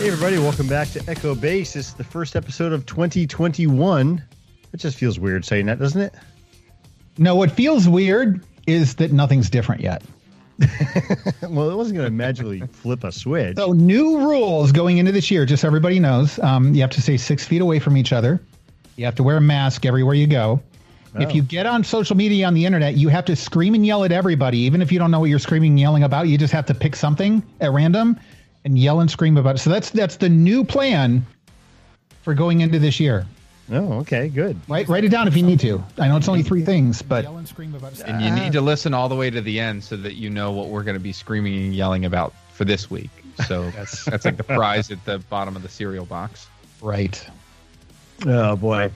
Hey, everybody, welcome back to Echo Base. This is the first episode of 2021. It just feels weird saying that, doesn't it? No, what feels weird is that nothing's different yet. well, it wasn't going to magically flip a switch. So, new rules going into this year, just so everybody knows. Um, you have to stay six feet away from each other. You have to wear a mask everywhere you go. Oh. If you get on social media on the internet, you have to scream and yell at everybody, even if you don't know what you're screaming and yelling about. You just have to pick something at random and yell and scream about it. So that's that's the new plan for going into this year. Oh, okay, good. Write write it down if you need to. I know it's only three things, but yell and scream about it. And you need to listen all the way to the end so that you know what we're going to be screaming and yelling about for this week. So that's that's like the prize at the bottom of the cereal box. Right. Oh boy.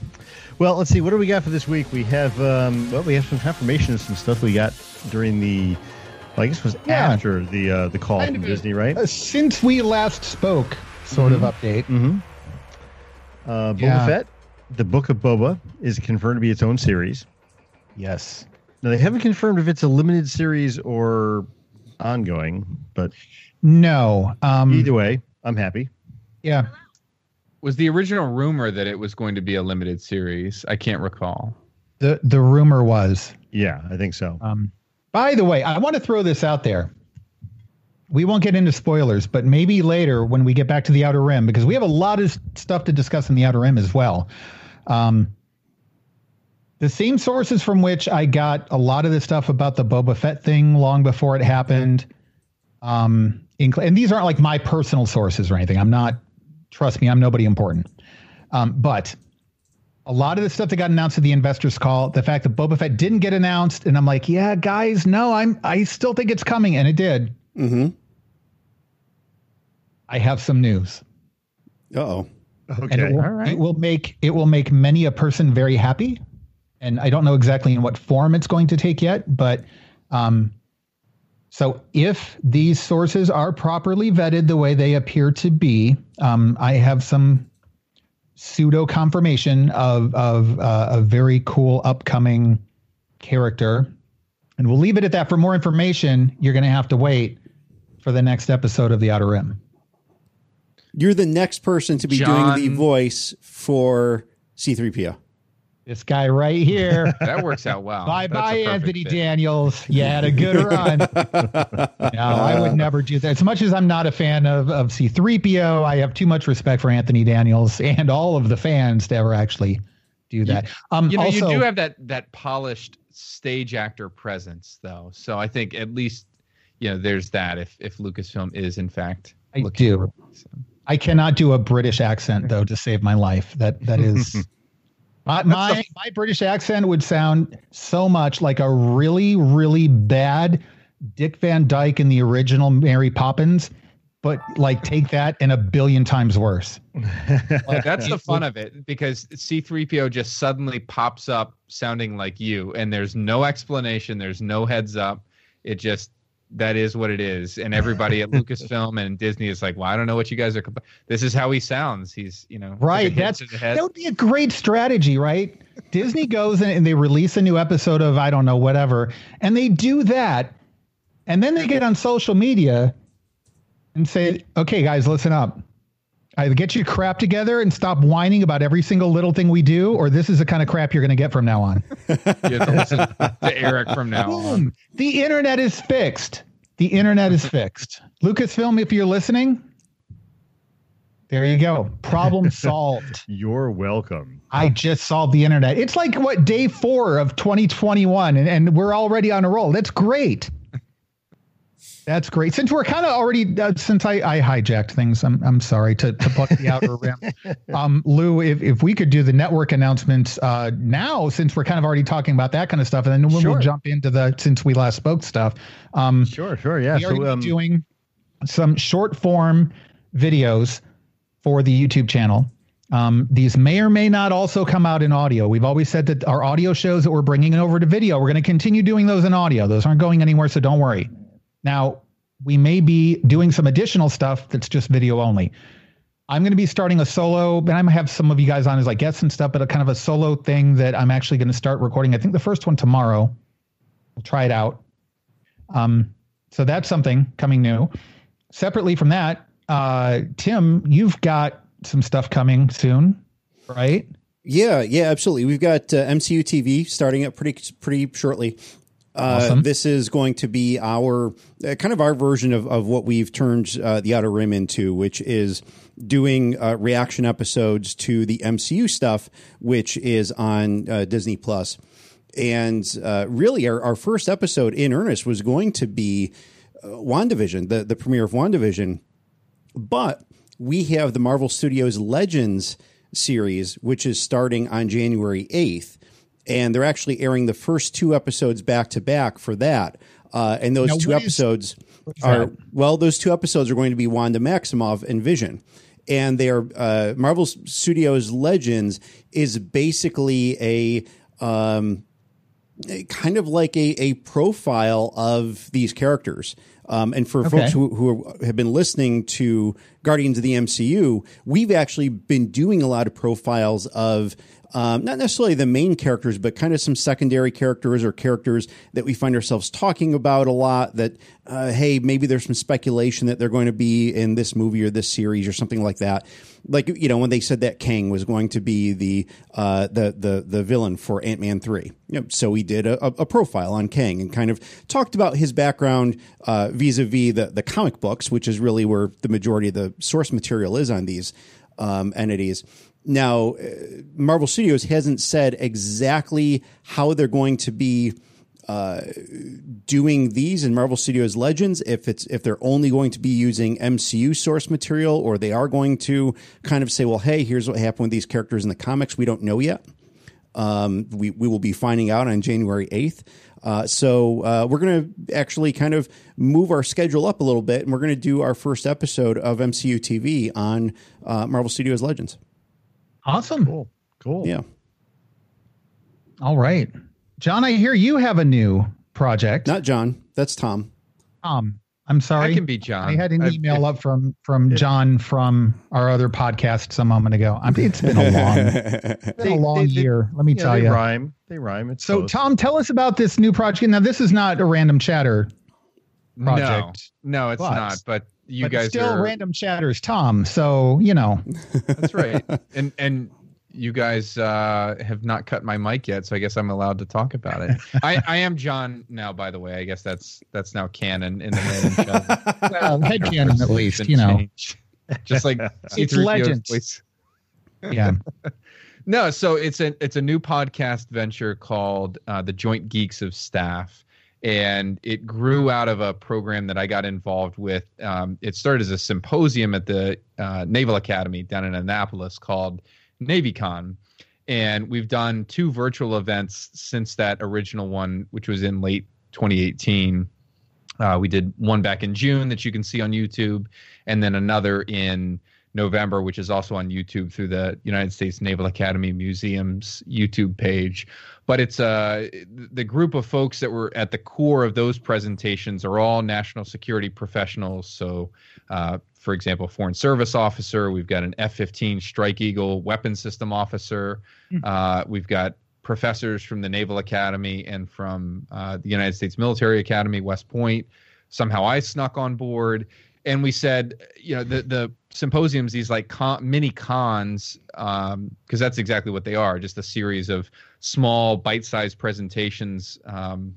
Well, let's see. What do we got for this week? We have um, well, we have some confirmation of some stuff we got during the well, I guess it was yeah. after the uh, the call kind from Disney, right? Uh, since we last spoke, sort mm-hmm. of update. Mm-hmm. Uh, Boba yeah. Fett, the Book of Boba, is confirmed to be its own series. Yes. Now they haven't confirmed if it's a limited series or ongoing, but no. Um, either way, I'm happy. Yeah. Was the original rumor that it was going to be a limited series? I can't recall. The the rumor was. Yeah, I think so. Um, by the way, I want to throw this out there. We won't get into spoilers, but maybe later when we get back to the Outer Rim, because we have a lot of stuff to discuss in the Outer Rim as well. Um, the same sources from which I got a lot of the stuff about the Boba Fett thing long before it happened. Um, and these aren't like my personal sources or anything. I'm not, trust me, I'm nobody important. Um, but a lot of the stuff that got announced at the investors call, the fact that Boba Fett didn't get announced, and I'm like, yeah, guys, no, I'm I still think it's coming, and it did. Mm-hmm. I have some news. oh. Okay. Will, All right. it will make it will make many a person very happy. And I don't know exactly in what form it's going to take yet, but um, so if these sources are properly vetted the way they appear to be, um, I have some pseudo confirmation of of uh, a very cool upcoming character, and we'll leave it at that. For more information, you're going to have to wait for the next episode of the Outer Rim. You're the next person to be John... doing the voice for C3PO. This guy right here. that works out well. Bye bye, Anthony fit. Daniels. You had a good run. no, I would never do that. As much as I'm not a fan of, of C3PO, I have too much respect for Anthony Daniels and all of the fans to ever actually do that. You, um, you know, also, you do have that that polished stage actor presence, though. So I think at least you know there's that. If if Lucasfilm is in fact, I do. I cannot do a British accent though to save my life. That that is. My my, my British accent would sound so much like a really really bad Dick Van Dyke in the original Mary Poppins, but like take that and a billion times worse. Like, that's the fun of it because C3PO just suddenly pops up sounding like you, and there's no explanation, there's no heads up. It just that is what it is. And everybody at Lucasfilm and Disney is like, well, I don't know what you guys are. This is how he sounds. He's, you know, right. That's that would be a great strategy, right? Disney goes in and they release a new episode of I don't know whatever, and they do that, and then they get on social media and say, okay, guys, listen up. Either get your crap together and stop whining about every single little thing we do, or this is the kind of crap you're going to get from now on. you have to listen to Eric from now Boom. on. The internet is fixed. The internet is fixed. Lucasfilm, if you're listening, there you go. Problem solved. You're welcome. I just solved the internet. It's like what day four of 2021, and, and we're already on a roll. That's great. That's great. Since we're kind of already, uh, since I, I hijacked things, I'm I'm sorry to to pluck the outer rim. Um, Lou, if, if we could do the network announcements uh, now, since we're kind of already talking about that kind of stuff, and then sure. we'll jump into the since we last spoke stuff. Um, sure, sure, yeah. We are so, um, doing some short form videos for the YouTube channel. Um, these may or may not also come out in audio. We've always said that our audio shows that we're bringing over to video, we're going to continue doing those in audio. Those aren't going anywhere, so don't worry. Now, we may be doing some additional stuff that's just video only. I'm going to be starting a solo, and I'm have some of you guys on as like guests and stuff, but a kind of a solo thing that I'm actually going to start recording. I think the first one tomorrow. We'll try it out. Um, so that's something coming new. Separately from that, uh, Tim, you've got some stuff coming soon, right? Yeah, yeah, absolutely. We've got uh, MCU TV starting up pretty pretty shortly. Uh, awesome. This is going to be our uh, kind of our version of, of what we've turned uh, the Outer Rim into, which is doing uh, reaction episodes to the MCU stuff, which is on uh, Disney Plus. And uh, really, our, our first episode in earnest was going to be uh, WandaVision, the, the premiere of WandaVision. But we have the Marvel Studios Legends series, which is starting on January 8th. And they're actually airing the first two episodes back to back for that. Uh, and those now, two episodes are, well, those two episodes are going to be Wanda Maximoff and Vision and their uh, Marvel Studios Legends is basically a um, kind of like a, a profile of these characters. Um, and for okay. folks who, who have been listening to Guardians of the MCU, we've actually been doing a lot of profiles of um, not necessarily the main characters, but kind of some secondary characters or characters that we find ourselves talking about a lot. That uh, hey, maybe there's some speculation that they're going to be in this movie or this series or something like that. Like you know when they said that Kang was going to be the uh, the the the villain for Ant Man three, you know, so we did a, a, profile on Kang and kind of talked about his background vis a vis the the comic books, which is really where the majority of the source material is on these um, entities. Now, uh, Marvel Studios hasn't said exactly how they're going to be uh, doing these in Marvel Studios Legends. If it's if they're only going to be using MCU source material, or they are going to kind of say, "Well, hey, here's what happened with these characters in the comics." We don't know yet. Um, we we will be finding out on January eighth. Uh, so uh, we're going to actually kind of move our schedule up a little bit, and we're going to do our first episode of MCU TV on uh, Marvel Studios Legends. Awesome. Cool. Cool. Yeah. All right. John, I hear you have a new project. Not John. That's Tom. Tom. I'm sorry. I can be John. I had an uh, email I've, up from from John from our other podcast some moment ago. I mean, it's been a long, it's been a long they, they, year. Let me yeah, tell they you. Rhyme. They rhyme. It's so, close. Tom, tell us about this new project. Now, this is not a random chatter project. No, no, it's but, not. But you guys still are... random chatters, Tom. So you know, that's right. And and you guys uh, have not cut my mic yet, so I guess I'm allowed to talk about it. I, I am John now, by the way. I guess that's that's now canon in the random well, head canon at least, you know. Just like it's legends. Yeah. no, so it's a it's a new podcast venture called uh, the Joint Geeks of Staff and it grew out of a program that I got involved with. Um, it started as a symposium at the uh, Naval Academy down in Annapolis called NavyCon. And we've done two virtual events since that original one, which was in late 2018. Uh, we did one back in June that you can see on YouTube, and then another in November, which is also on YouTube through the United States Naval Academy Museum's YouTube page. But it's uh, the group of folks that were at the core of those presentations are all national security professionals. So, uh, for example, Foreign Service officer, we've got an F 15 Strike Eagle weapon system officer, hmm. uh, we've got professors from the Naval Academy and from uh, the United States Military Academy, West Point. Somehow I snuck on board and we said, you know, the the symposiums, these like con, mini cons, because um, that's exactly what they are, just a series of small, bite-sized presentations um,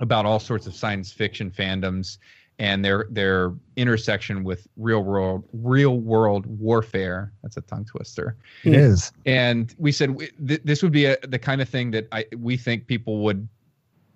about all sorts of science fiction fandoms and their their intersection with real world real world warfare. That's a tongue twister. It is. And we said th- this would be a, the kind of thing that I we think people would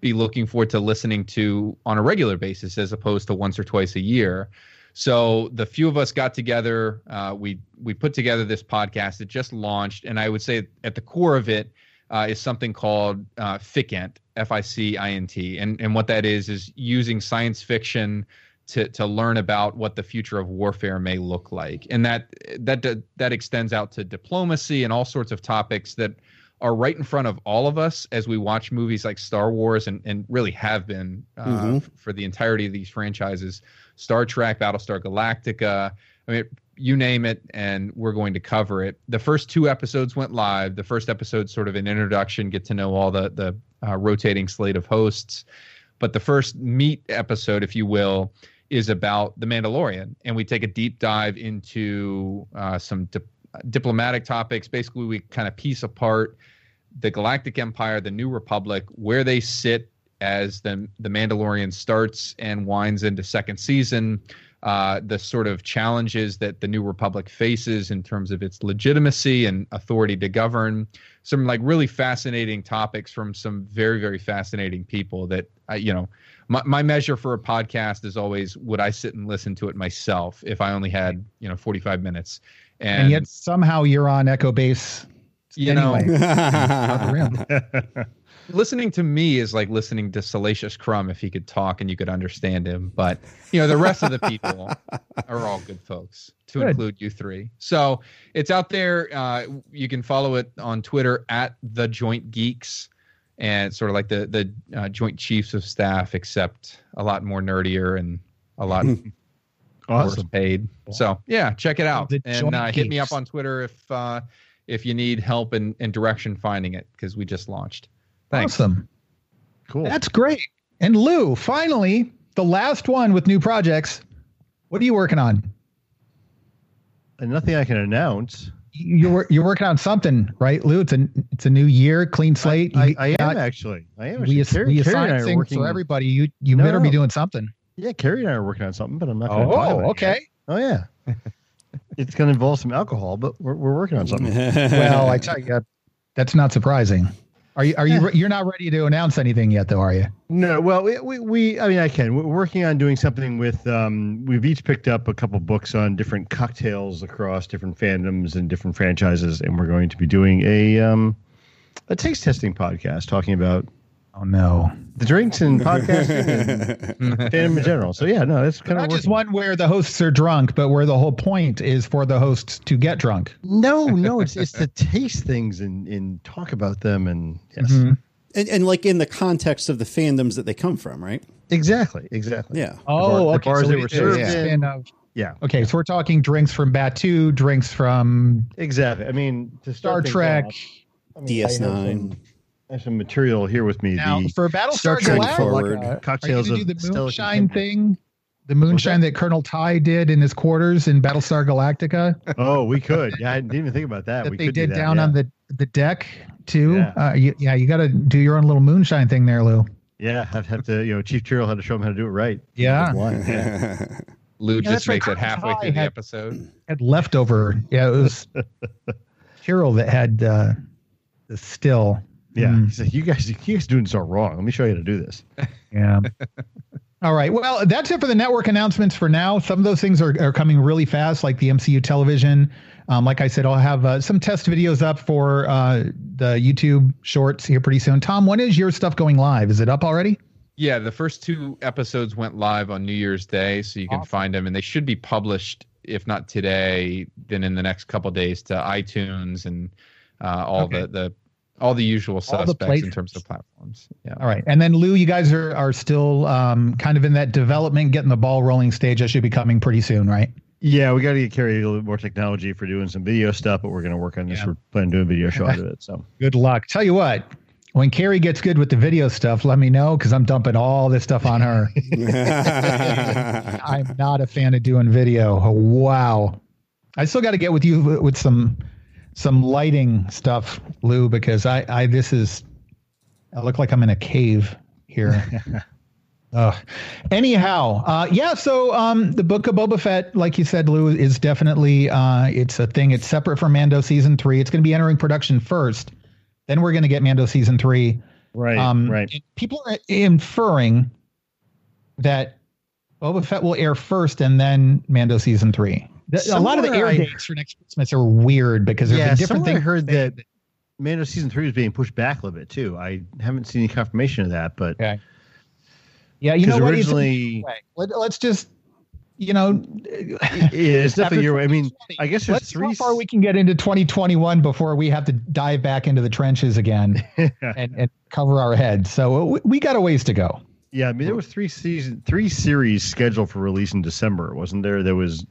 be looking forward to listening to on a regular basis as opposed to once or twice a year. So the few of us got together. Uh, we we put together this podcast. It just launched, and I would say at the core of it uh, is something called uh, FICINT, F-I-C-I-N-T, and and what that is is using science fiction to to learn about what the future of warfare may look like, and that that that extends out to diplomacy and all sorts of topics that are right in front of all of us as we watch movies like Star Wars and, and really have been uh, mm-hmm. f- for the entirety of these franchises. Star Trek, Battlestar Galactica. I mean, you name it, and we're going to cover it. The first two episodes went live. The first episode, sort of an introduction, get to know all the the uh, rotating slate of hosts. But the first meat episode, if you will, is about the Mandalorian, and we take a deep dive into uh, some di- diplomatic topics. Basically, we kind of piece apart the Galactic Empire, the New Republic, where they sit as the the Mandalorian starts and winds into second season. Uh, the sort of challenges that the New Republic faces in terms of its legitimacy and authority to govern. Some like really fascinating topics from some very very fascinating people. That uh, you know, my my measure for a podcast is always would I sit and listen to it myself if I only had you know forty five minutes. And, and yet somehow you're on Echo Base. You anyway. know. listening to me is like listening to Salacious Crumb if he could talk and you could understand him. But you know, the rest of the people are all good folks, to good. include you three. So it's out there. Uh, you can follow it on Twitter at the Joint Geeks, and sort of like the the uh, Joint Chiefs of Staff, except a lot more nerdier and a lot. awesome. paid. So yeah, check it out and uh, hit me up on Twitter if uh, if you need help and in direction finding it because we just launched. Thanks. Awesome. Cool. That's great. And Lou, finally, the last one with new projects. What are you working on? And nothing I can announce. You're you're working on something, right, Lou? It's a it's a new year, clean slate. I, I, I am actually. I am. We, Carrie, we assign things working, for everybody. You you no, better be doing something. Yeah, Carrie and I are working on something, but I'm not. Going to oh, okay. Oh yeah. it's going to involve some alcohol, but we're we're working on something. well, I tell you, that's not surprising. Are you are you you're not ready to announce anything yet though, are you? No. Well, we, we, we I mean I can. We're working on doing something with um we've each picked up a couple books on different cocktails across different fandoms and different franchises and we're going to be doing a um a taste testing podcast talking about Oh no, the drinks and podcasting and fandom in general. So yeah, no, that's kind of just one where the hosts are drunk, but where the whole point is for the hosts to get drunk. No, no, it's it's to taste things and and talk about them and yes, mm-hmm. and, and like in the context of the fandoms that they come from, right? Exactly, exactly. Yeah. Oh, bar, okay. bars so they were served in. Of, yeah. Okay, so we're talking drinks from Batuu, drinks from exactly. I mean, to Star Trek, off, I mean, DS9 have some material here with me. Now, the for Battlestar Galactica, cocktails are you do the moonshine thing? The moonshine that Colonel Tigh did in his quarters in Battlestar Galactica. Oh, we could. Yeah, I didn't even think about that. that we they did that, down yeah. on the the deck too. Yeah, uh, you, yeah, you got to do your own little moonshine thing there, Lou. Yeah, have, have to. You know, Chief Tyrol had to show him how to do it right. Yeah. yeah. Lou yeah, just makes right. it halfway through the episode. Had leftover. Yeah, it was Tyrol that had uh, the still yeah, mm. he said, "You guys, you guys doing so wrong. Let me show you how to do this." Yeah. all right. Well, that's it for the network announcements for now. Some of those things are, are coming really fast, like the MCU television. Um, like I said, I'll have uh, some test videos up for uh, the YouTube shorts here pretty soon. Tom, when is your stuff going live? Is it up already? Yeah, the first two episodes went live on New Year's Day, so you can awesome. find them, and they should be published, if not today, then in the next couple days to iTunes and uh, all okay. the the all the usual suspects in terms of platforms. Yeah. All right. And then Lou, you guys are are still um, kind of in that development, getting the ball rolling stage. That should be coming pretty soon, right? Yeah, we got to get Carrie a little bit more technology for doing some video stuff, but we're going to work on this. Yeah. We're planning to do a video show out of it. So good luck. Tell you what, when Carrie gets good with the video stuff, let me know because I'm dumping all this stuff on her. I'm not a fan of doing video. Oh, wow. I still got to get with you with some some lighting stuff, Lou, because I, I this is I look like I'm in a cave here. uh, anyhow, uh, yeah. So um, the book of Boba Fett, like you said, Lou, is definitely uh, it's a thing. It's separate from Mando season three. It's going to be entering production first. Then we're going to get Mando season three. Right. Um, right. People are inferring that Boba Fett will air first and then Mando season three a lot of the air I, dates for next Christmas are weird because there's yeah, a different thing. I heard that Mando season three is being pushed back a little bit too. I haven't seen any confirmation of that, but okay. yeah, you know what? Originally, Let, us just you know, it's definitely your way. I mean, I guess there's three. How far we can get into 2021 before we have to dive back into the trenches again and, and cover our heads. So uh, we, we got a ways to go. Yeah, I mean, there was three season, three series scheduled for release in December, wasn't there? There was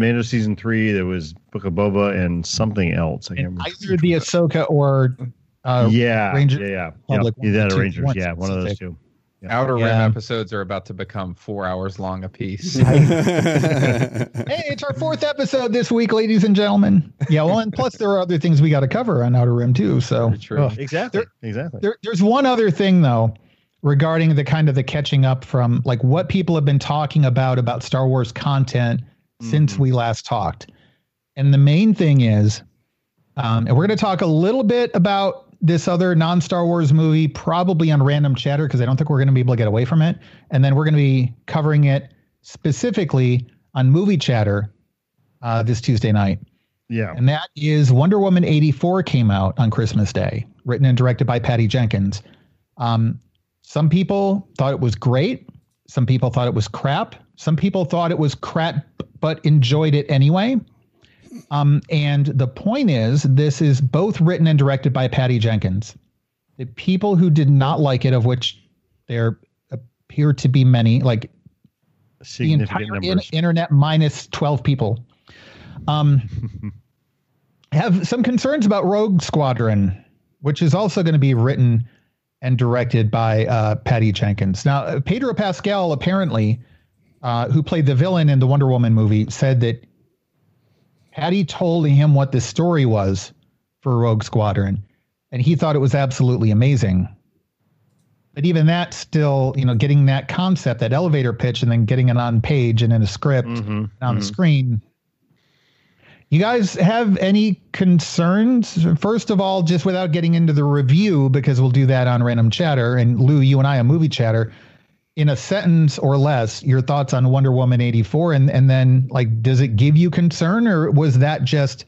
Mando season three. There was Book of Boba and something else. I can't remember. Either the Ahsoka or uh, yeah, Ranger yeah, yeah, Public yeah. Either that or Rangers. Yeah, one of those two. Outer yeah. Rim episodes are about to become four hours long a piece. hey, it's our fourth episode this week, ladies and gentlemen. Yeah, well, and plus there are other things we got to cover on Outer Rim too. So true. Oh, exactly, there, exactly. There, there's one other thing though regarding the kind of the catching up from like what people have been talking about about Star Wars content mm-hmm. since we last talked, and the main thing is, um, and we're going to talk a little bit about this other non Star Wars movie probably on random chatter because I don't think we're going to be able to get away from it. And then we're going to be covering it specifically on movie chatter uh, this Tuesday night. Yeah. And that is Wonder Woman 84 came out on Christmas Day, written and directed by Patty Jenkins. Um, some people thought it was great. Some people thought it was crap. Some people thought it was crap, but enjoyed it anyway. Um, and the point is, this is both written and directed by Patty Jenkins. The people who did not like it, of which there appear to be many, like the entire in, internet minus 12 people, um, have some concerns about Rogue Squadron, which is also going to be written and directed by uh, Patty Jenkins. Now, Pedro Pascal apparently, uh, who played the villain in the Wonder Woman movie, said that had he told him what the story was for Rogue Squadron, and he thought it was absolutely amazing. But even that still, you know, getting that concept, that elevator pitch, and then getting it on page and in a script mm-hmm, on mm-hmm. the screen. You guys have any concerns? First of all, just without getting into the review, because we'll do that on random chatter. And Lou, you and I on movie chatter in a sentence or less your thoughts on Wonder Woman 84 and and then like does it give you concern or was that just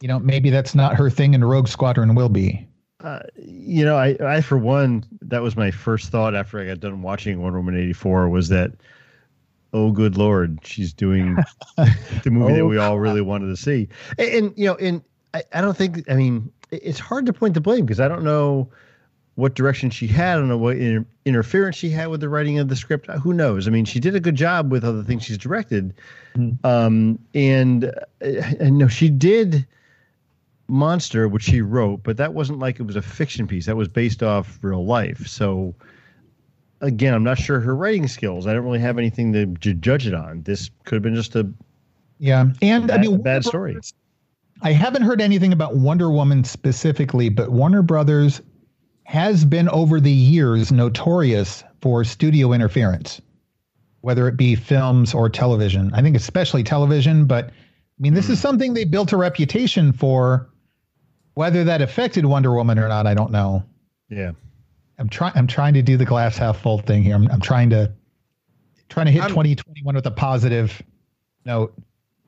you know maybe that's not her thing and Rogue Squadron will be? Uh, you know I I for one that was my first thought after I got done watching Wonder Woman 84 was that oh good lord she's doing the movie oh, that we all really wanted to see. And, and you know and I, I don't think I mean it's hard to point the blame because I don't know what direction she had. Know what inter- interference she had with the writing of the script. Who knows? I mean, she did a good job with other things she's directed. Mm-hmm. Um, and, uh, and no, she did Monster, which she wrote, but that wasn't like it was a fiction piece. That was based off real life. So, again, I'm not sure her writing skills. I don't really have anything to j- judge it on. This could have been just a yeah, and bad, I mean, bad story. I haven't heard anything about Wonder Woman specifically, but Warner Brothers has been over the years notorious for studio interference, whether it be films or television. I think especially television, but I mean, this mm. is hmm. something they built a reputation for. Whether that affected Wonder Woman or not, I don't know. Yeah. I'm trying. I'm trying to do the glass half full thing here. I'm, I'm trying to trying to hit I'm, 2021 with a positive note.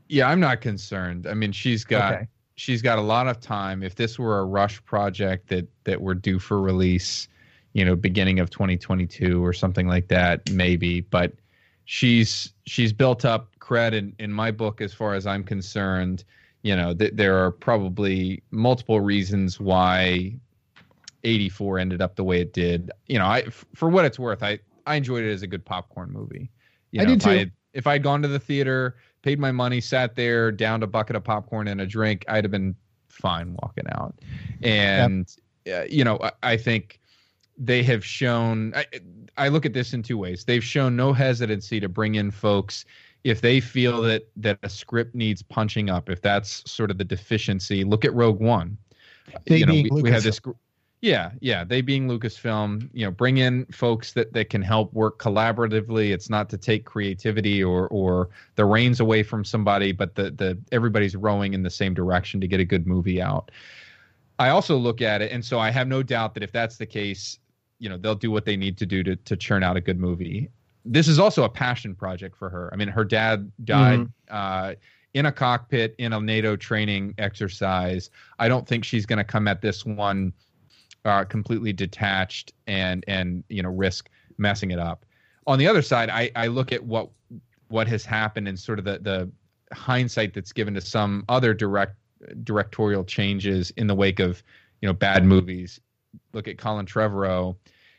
Yeah, I'm not concerned. I mean, she's got okay she's got a lot of time. If this were a rush project that that were due for release, you know, beginning of 2022 or something like that, maybe. But she's she's built up cred in, in my book as far as I'm concerned. You know, th- there are probably multiple reasons why 84 ended up the way it did. You know, I f- for what it's worth, I I enjoyed it as a good popcorn movie. You know, I did if too. I had, if I'd gone to the theater paid my money, sat there, downed a bucket of popcorn and a drink, I'd have been fine walking out. And yep. uh, you know, I, I, think they have shown. I, I look at this in two ways. They've shown no hesitancy to bring in folks if they feel that that a script needs punching up. If that's sort of the deficiency, look at Rogue One. They you know, we, we have this yeah, yeah. They being Lucasfilm, you know, bring in folks that, that can help work collaboratively. It's not to take creativity or or the reins away from somebody, but the the everybody's rowing in the same direction to get a good movie out. I also look at it, and so I have no doubt that if that's the case, you know, they'll do what they need to do to to churn out a good movie. This is also a passion project for her. I mean, her dad died. Mm-hmm. Uh, in a cockpit in a NATO training exercise. I don't think she's going to come at this one uh, completely detached and and you know risk messing it up. On the other side, I, I look at what what has happened and sort of the the hindsight that's given to some other direct directorial changes in the wake of you know bad movies. Look at Colin Trevorrow.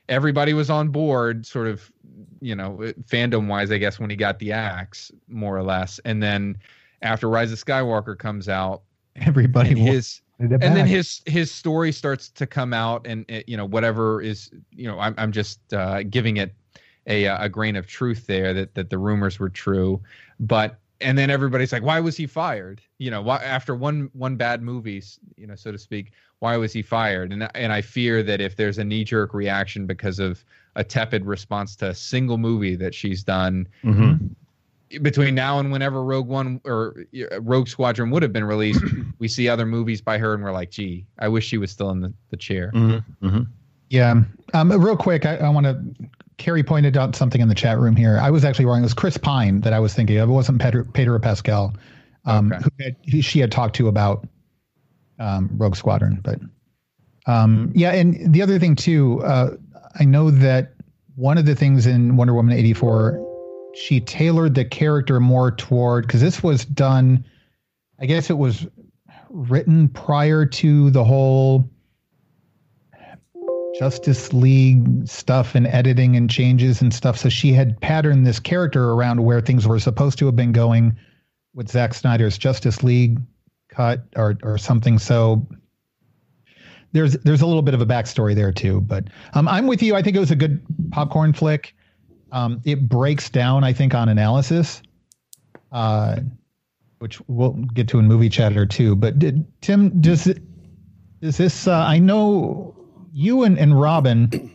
Everybody was on board, sort of, you know, fandom wise, I guess, when he got the axe, more or less. And then after Rise of Skywalker comes out, Everybody his and then his his story starts to come out, and it, you know whatever is you know I'm I'm just uh, giving it a a grain of truth there that that the rumors were true, but and then everybody's like, why was he fired? You know, why, after one one bad movie, you know, so to speak, why was he fired? And and I fear that if there's a knee jerk reaction because of a tepid response to a single movie that she's done. Mm-hmm. Between now and whenever Rogue One or Rogue Squadron would have been released, we see other movies by her and we're like, gee, I wish she was still in the, the chair. Mm-hmm. Mm-hmm. Yeah. Um, real quick, I, I want to Carrie pointed out something in the chat room here. I was actually wrong. It was Chris Pine that I was thinking of. It wasn't Pedro, Pedro Pascal, um, okay. who, had, who she had talked to about um, Rogue Squadron. But um, yeah, and the other thing too, uh, I know that one of the things in Wonder Woman eighty four, she tailored the character more toward because this was done. I guess it was written prior to the whole Justice League stuff and editing and changes and stuff. So she had patterned this character around where things were supposed to have been going with Zack Snyder's Justice League cut or or something. So there's there's a little bit of a backstory there too. But um, I'm with you. I think it was a good popcorn flick. Um, it breaks down, I think, on analysis, uh, which we'll get to in movie chatter too. But did, Tim, does it, is this? Uh, I know you and, and Robin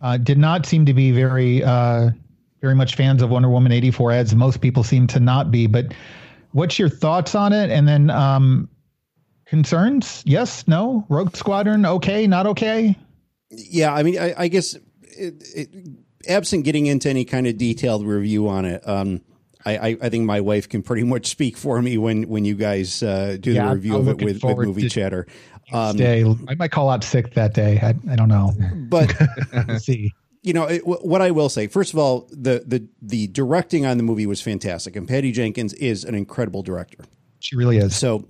uh, did not seem to be very uh, very much fans of Wonder Woman 84 ads. Most people seem to not be. But what's your thoughts on it? And then um, concerns? Yes, no. Rogue Squadron, okay, not okay. Yeah, I mean, I, I guess it, it, absent getting into any kind of detailed review on it. Um, I, I, think my wife can pretty much speak for me when when you guys uh, do yeah, the review I'm of it with, with movie chatter. Um, day. I might call out sick that day. I, I don't know. But see, you know it, what I will say. First of all, the the the directing on the movie was fantastic, and Patty Jenkins is an incredible director. She really is. So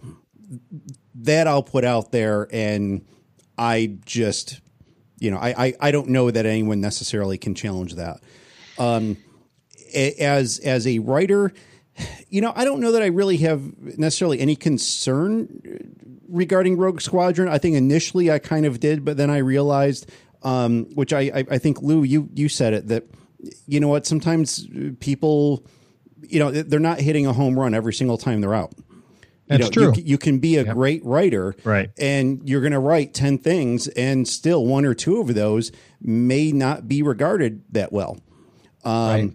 that I'll put out there, and I just, you know, I I, I don't know that anyone necessarily can challenge that. Um, as as a writer, you know, I don't know that I really have necessarily any concern regarding Rogue Squadron. I think initially I kind of did, but then I realized, um, which I, I, I think Lou, you you said it that you know what sometimes people, you know, they're not hitting a home run every single time they're out. That's you know, true. You, you, can be a yep. great writer, right? And you're going to write ten things, and still one or two of those may not be regarded that well. Um, right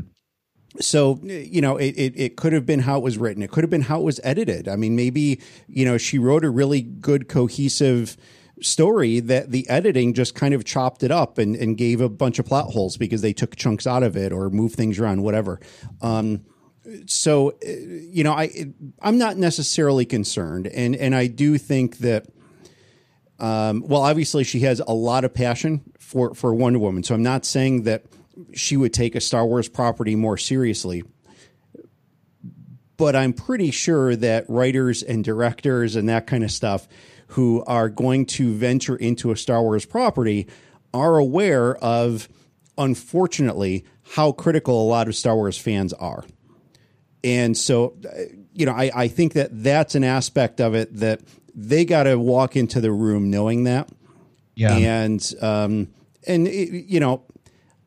so you know it, it, it, could have been how it was written it could have been how it was edited i mean maybe you know she wrote a really good cohesive story that the editing just kind of chopped it up and, and gave a bunch of plot holes because they took chunks out of it or moved things around whatever um, so you know i i'm not necessarily concerned and and i do think that um, well obviously she has a lot of passion for for wonder woman so i'm not saying that she would take a Star Wars property more seriously. But I'm pretty sure that writers and directors and that kind of stuff who are going to venture into a Star Wars property are aware of, unfortunately, how critical a lot of Star Wars fans are. And so, you know, I, I think that that's an aspect of it that they got to walk into the room knowing that. Yeah. And, um, and, it, you know,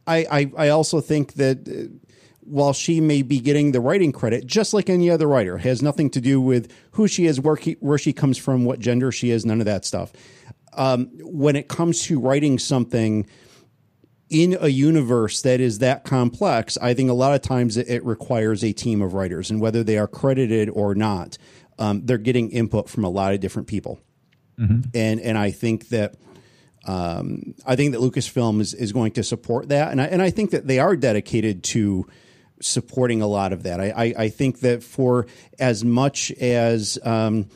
I, I, I also think that uh, while she may be getting the writing credit, just like any other writer, has nothing to do with who she is, where, he, where she comes from, what gender she is, none of that stuff. Um, when it comes to writing something in a universe that is that complex, I think a lot of times it, requires a team of writers, and whether they are credited or not, um, they're getting input from a lot of different people. Mm-hmm. And and I think that um, I think that Lucasfilm is, is going to support that, and I, and I think that they are dedicated to supporting a lot of that. I, I, I think that for as much as um,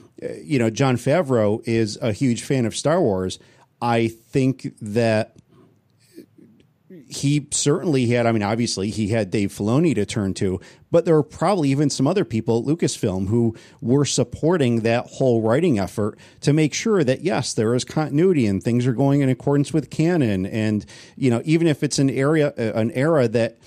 you know, Jon Favreau is a huge fan of Star Wars. I think that he certainly had, I mean, obviously he had Dave Filoni to turn to, but there were probably even some other people at Lucasfilm who were supporting that whole writing effort to make sure that, yes, there is continuity and things are going in accordance with canon. And, you know, even if it's an area, uh, an era that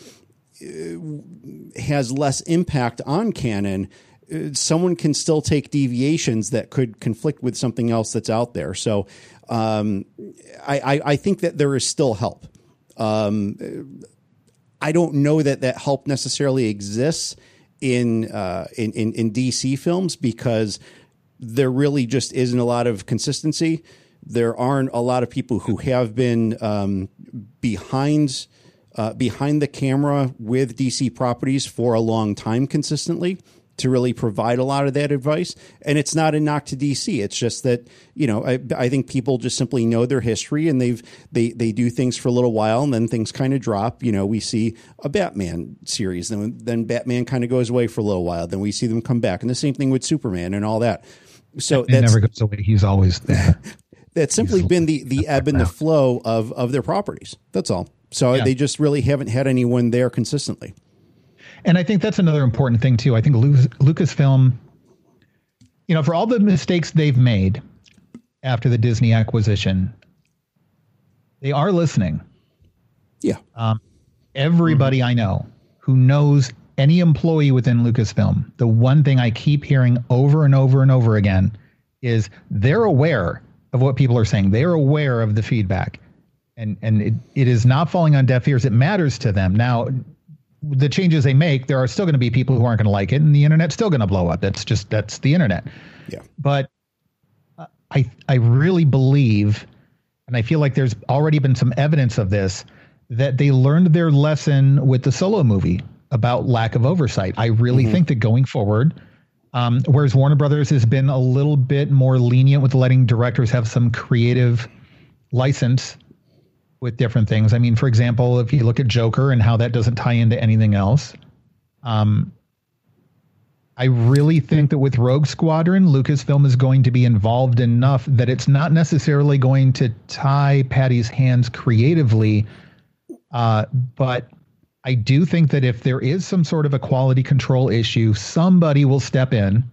uh, has less impact on canon, uh, someone can still take deviations that could conflict with something else that's out there. So um, I, I, I, think that there is still help. Um, I don't know that that help necessarily exists in, uh, in, in in DC films because there really just isn't a lot of consistency. There aren't a lot of people who have been um, behind uh, behind the camera with DC properties for a long time consistently to really provide a lot of that advice. And it's not a knock to DC. It's just that, you know, I, I think people just simply know their history and they've, they, they do things for a little while and then things kind of drop. You know, we see a Batman series, then, then Batman kind of goes away for a little while. Then we see them come back. And the same thing with Superman and all that. So that never goes away. He's always there. that's simply He's been the, the ebb and the flow of, of their properties. That's all. So yeah. they just really haven't had anyone there consistently. And I think that's another important thing too. I think Lucas, Lucasfilm, you know, for all the mistakes they've made after the Disney acquisition, they are listening. Yeah. Um, everybody mm-hmm. I know who knows any employee within Lucasfilm, the one thing I keep hearing over and over and over again is they're aware of what people are saying. They're aware of the feedback. And and it, it is not falling on deaf ears. It matters to them. Now, the changes they make, there are still going to be people who aren't going to like it, and the internet's still going to blow up. That's just that's the internet. Yeah. But I I really believe, and I feel like there's already been some evidence of this, that they learned their lesson with the solo movie about lack of oversight. I really mm-hmm. think that going forward, um, whereas Warner Brothers has been a little bit more lenient with letting directors have some creative license with different things. I mean, for example, if you look at Joker and how that doesn't tie into anything else, um, I really think that with Rogue Squadron, Lucasfilm is going to be involved enough that it's not necessarily going to tie Patty's hands creatively, uh, but I do think that if there is some sort of a quality control issue, somebody will step in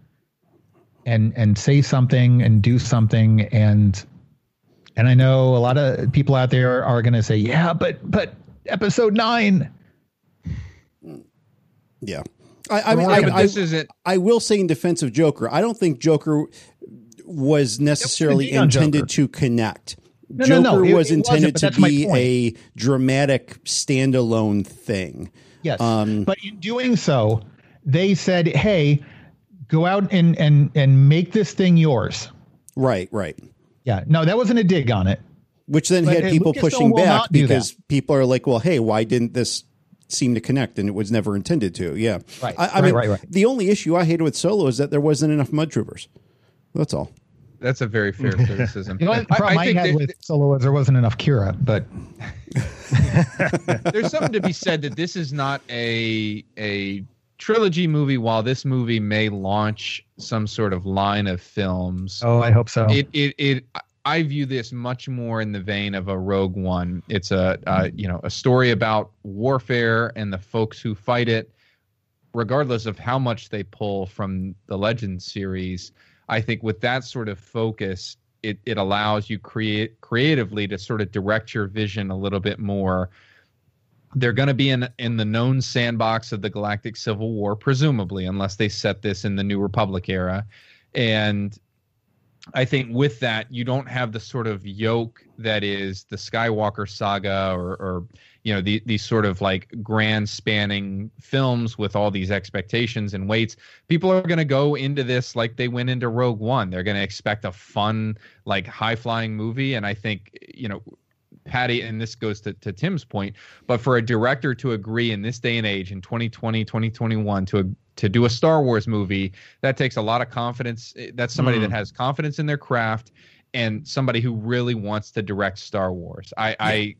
and and say something and do something and and I know a lot of people out there are going to say, "Yeah, but but episode 9." Yeah. I, I mean, I, I, this isn't. I will say in defense of Joker, I don't think Joker was necessarily intended to connect. No, Joker no, no. was it, intended to be a dramatic standalone thing. Yes, um, but in doing so, they said, "Hey, go out and and and make this thing yours." Right, right. Yeah, no, that wasn't a dig on it. Which then but had people pushing back because people are like, "Well, hey, why didn't this seem to connect?" And it was never intended to. Yeah, right. I, I right, mean, right, right. the only issue I hated with Solo is that there wasn't enough mud troopers. That's all. That's a very fair criticism. You know, the problem I, I, I had with Solo was there wasn't enough Qi'ra, but there's something to be said that this is not a a trilogy movie. While this movie may launch some sort of line of films, oh, I hope so. It it it. I view this much more in the vein of a Rogue One. It's a uh, you know a story about warfare and the folks who fight it, regardless of how much they pull from the Legends series I think with that sort of focus, it, it allows you create creatively to sort of direct your vision a little bit more. They're going to be in in the known sandbox of the Galactic Civil War, presumably, unless they set this in the New Republic era. And I think with that, you don't have the sort of yoke that is the Skywalker saga or, or you know the, these sort of like grand spanning films with all these expectations and weights. People are going to go into this like they went into rogue one. They're going to expect a fun like high flying movie. And i think you know patty and this goes to, to tim's point but for a director to agree in this day and age in 2020 2021 to to do a star wars movie that takes a lot of confidence that's somebody mm. that has confidence in their craft and somebody who really wants to direct Star Wars. I, yeah. I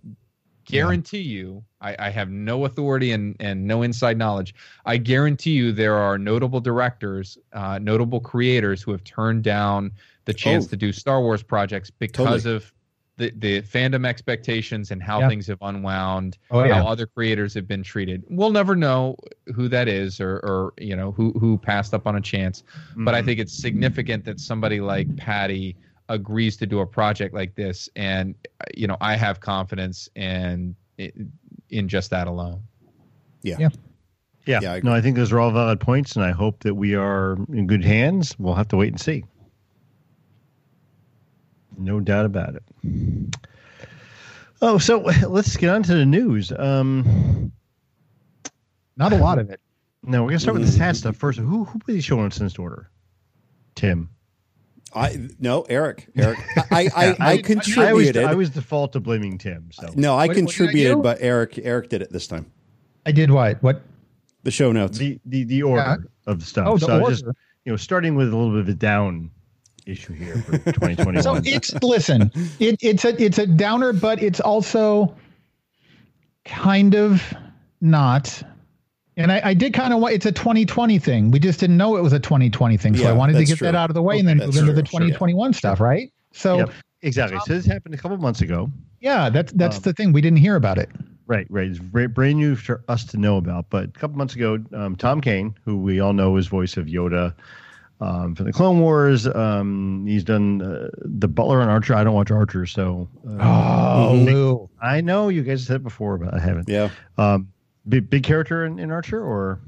guarantee yeah. you, I, I, have no authority and, and no inside knowledge. I guarantee you there are notable directors, uh, notable creators who have turned down the chance oh. to do Star Wars projects because totally. of the, the fandom expectations and how yeah. things have unwound, oh, yeah. how other creators have been treated. We'll never know who that is or, or you know who who passed up on a chance. Mm-hmm. But I mm-hmm. think it's significant that somebody like Patty – agrees to do a project like this and you know i have confidence in in just that alone yeah yeah Yeah, Yeah, I no, I think those are all valid points, and I hope that we are in good hands. We'll have to wait and see. No doubt about it. Oh, so let's get on to the news. Um, Not a lot of it. no, we're gonna start with the sad stuff first. Who who put these show in sensed order? Tim. I no Eric. Eric. I I, I, I, I was contributed. I was default to blaming Tim. So no, I What- what I contributed, do? but Eric Eric did it this time. I did what? What? The show notes. the the the order of the stuff. Oh, the so order. just you know, starting with a little bit of a down issue here for 2021. So it's listen, it, it's a it's a downer, but it's also kind of not. And I, I did kind of want it's a 2020 thing. We just didn't know it was a 2020 thing, so Yeah, I wanted to get true. that out of the way and then That's move into the true, sure. 2021 stuff, right? So Yep, exactly. So this happened a couple months ago. yeah, that's that's Um, the thing. We didn't hear about it. Right, right. It's bra- brand new for us to know about. But a couple months ago, um, Tom Kane, who we all know is voice of Yoda um, from the Clone Wars, um, he's done uh, the Butler and Archer. I don't watch Archer, so uh, Oh, Lou. I know you guys said it before, but I haven't. Yeah. Um, big, big character in, in Archer, or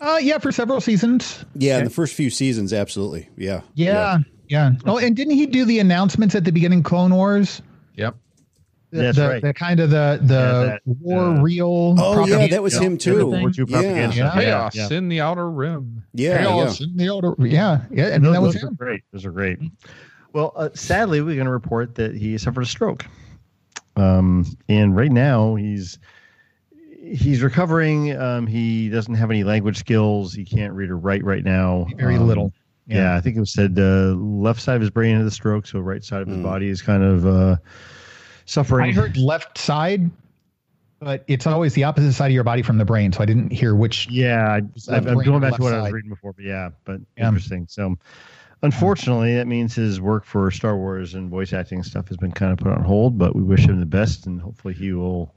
Uh, yeah, for several seasons. Yeah, in the first few seasons, absolutely. Yeah. Yeah, yeah. Oh, and didn't he do the announcements at the beginning Clone Wars? Yep. The, That's the, right. the kind of the the Yeah, that, war uh, reel. Oh, yeah, that was Yeah, him too. War II Yeah. propaganda Yeah. Yeah, Chaos yeah. in the outer rim. Yeah, Chaos yeah. in the outer- Yeah, yeah. And those, that was those are him. great. Those are great. Well, uh, sadly, we're going to report that he suffered a stroke, um, and right now he's he's recovering. Um, he doesn't have any language skills. He can't read or write right now. Very Um, little. Yeah. I think it was said uh, left side of his brain had the stroke, so right side of his Mm. body is kind of uh, suffering. I heard left side, but it's always the opposite side of your body from the brain. So I didn't hear which. Yeah, I, left I'm, I'm going back to what I was reading before, but yeah, but Yeah. interesting. So, unfortunately, that means his work for Star Wars and voice acting stuff has been kind of put on hold. But we wish him the best, and hopefully he will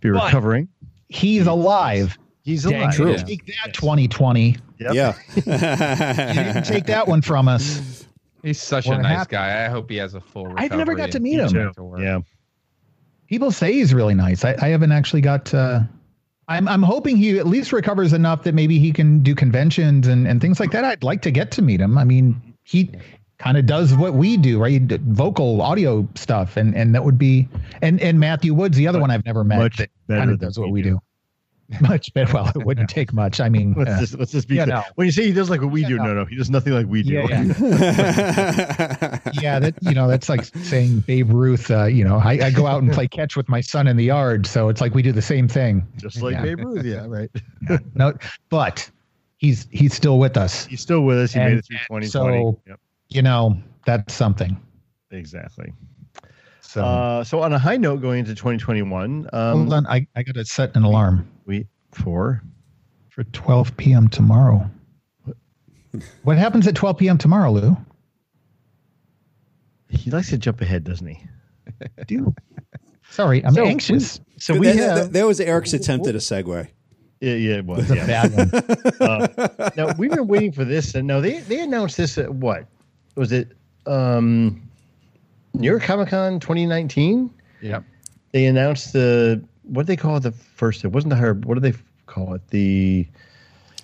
be But- recovering. He's alive. He's Dang, alive. True. you Take that, 2020. Yep. You didn't Yeah. take that one from us. He's such We're a nice happy. guy. I hope he has a full recovery. I've never got to meet him. back. Yeah. People say he's really nice. I, I haven't actually got. Uh, I'm I'm hoping he at least recovers enough that maybe he can do conventions and and things like that. I'd like to get to meet him. I mean, he kind of does what we do, right? Vocal audio stuff, and and that would be and and Matthew Woods, the other one I've never met, that kind of does what we we do. do. Much better. Well, it wouldn't take much. I mean, Let's uh, just let's just be yeah, no. When you say he does like what we Yeah, do, no. no, no, he does nothing like we do. yeah, yeah. yeah, that you know, that's like saying Babe Ruth. Uh, you know, I, I go out and play catch with my son in the yard, so it's like we do the same thing. just like. Babe Ruth. Yeah, right. No, but he's he's still with us. He's still with us. He And- made it through and 2020. so- yep, You know, that's something. exactly. So Uh, so on a high note, going into 2021, um, hold on, I I got to set an alarm we for for 12 p.m. tomorrow. What happens at 12 p.m. tomorrow, Lou? he likes to jump ahead, doesn't he? Do sorry, I'm So we- anxious. So we that, have that- that was Eric's attempt at a segue. yeah, yeah, it was. It's a Yeah. bad one. Uh, now we've been waiting for this, and no, they they announced this at what was it? Um, New York Comic Con 2019. Yeah, They announced the what do they call it? The first. It wasn't the higher. What do they call it? The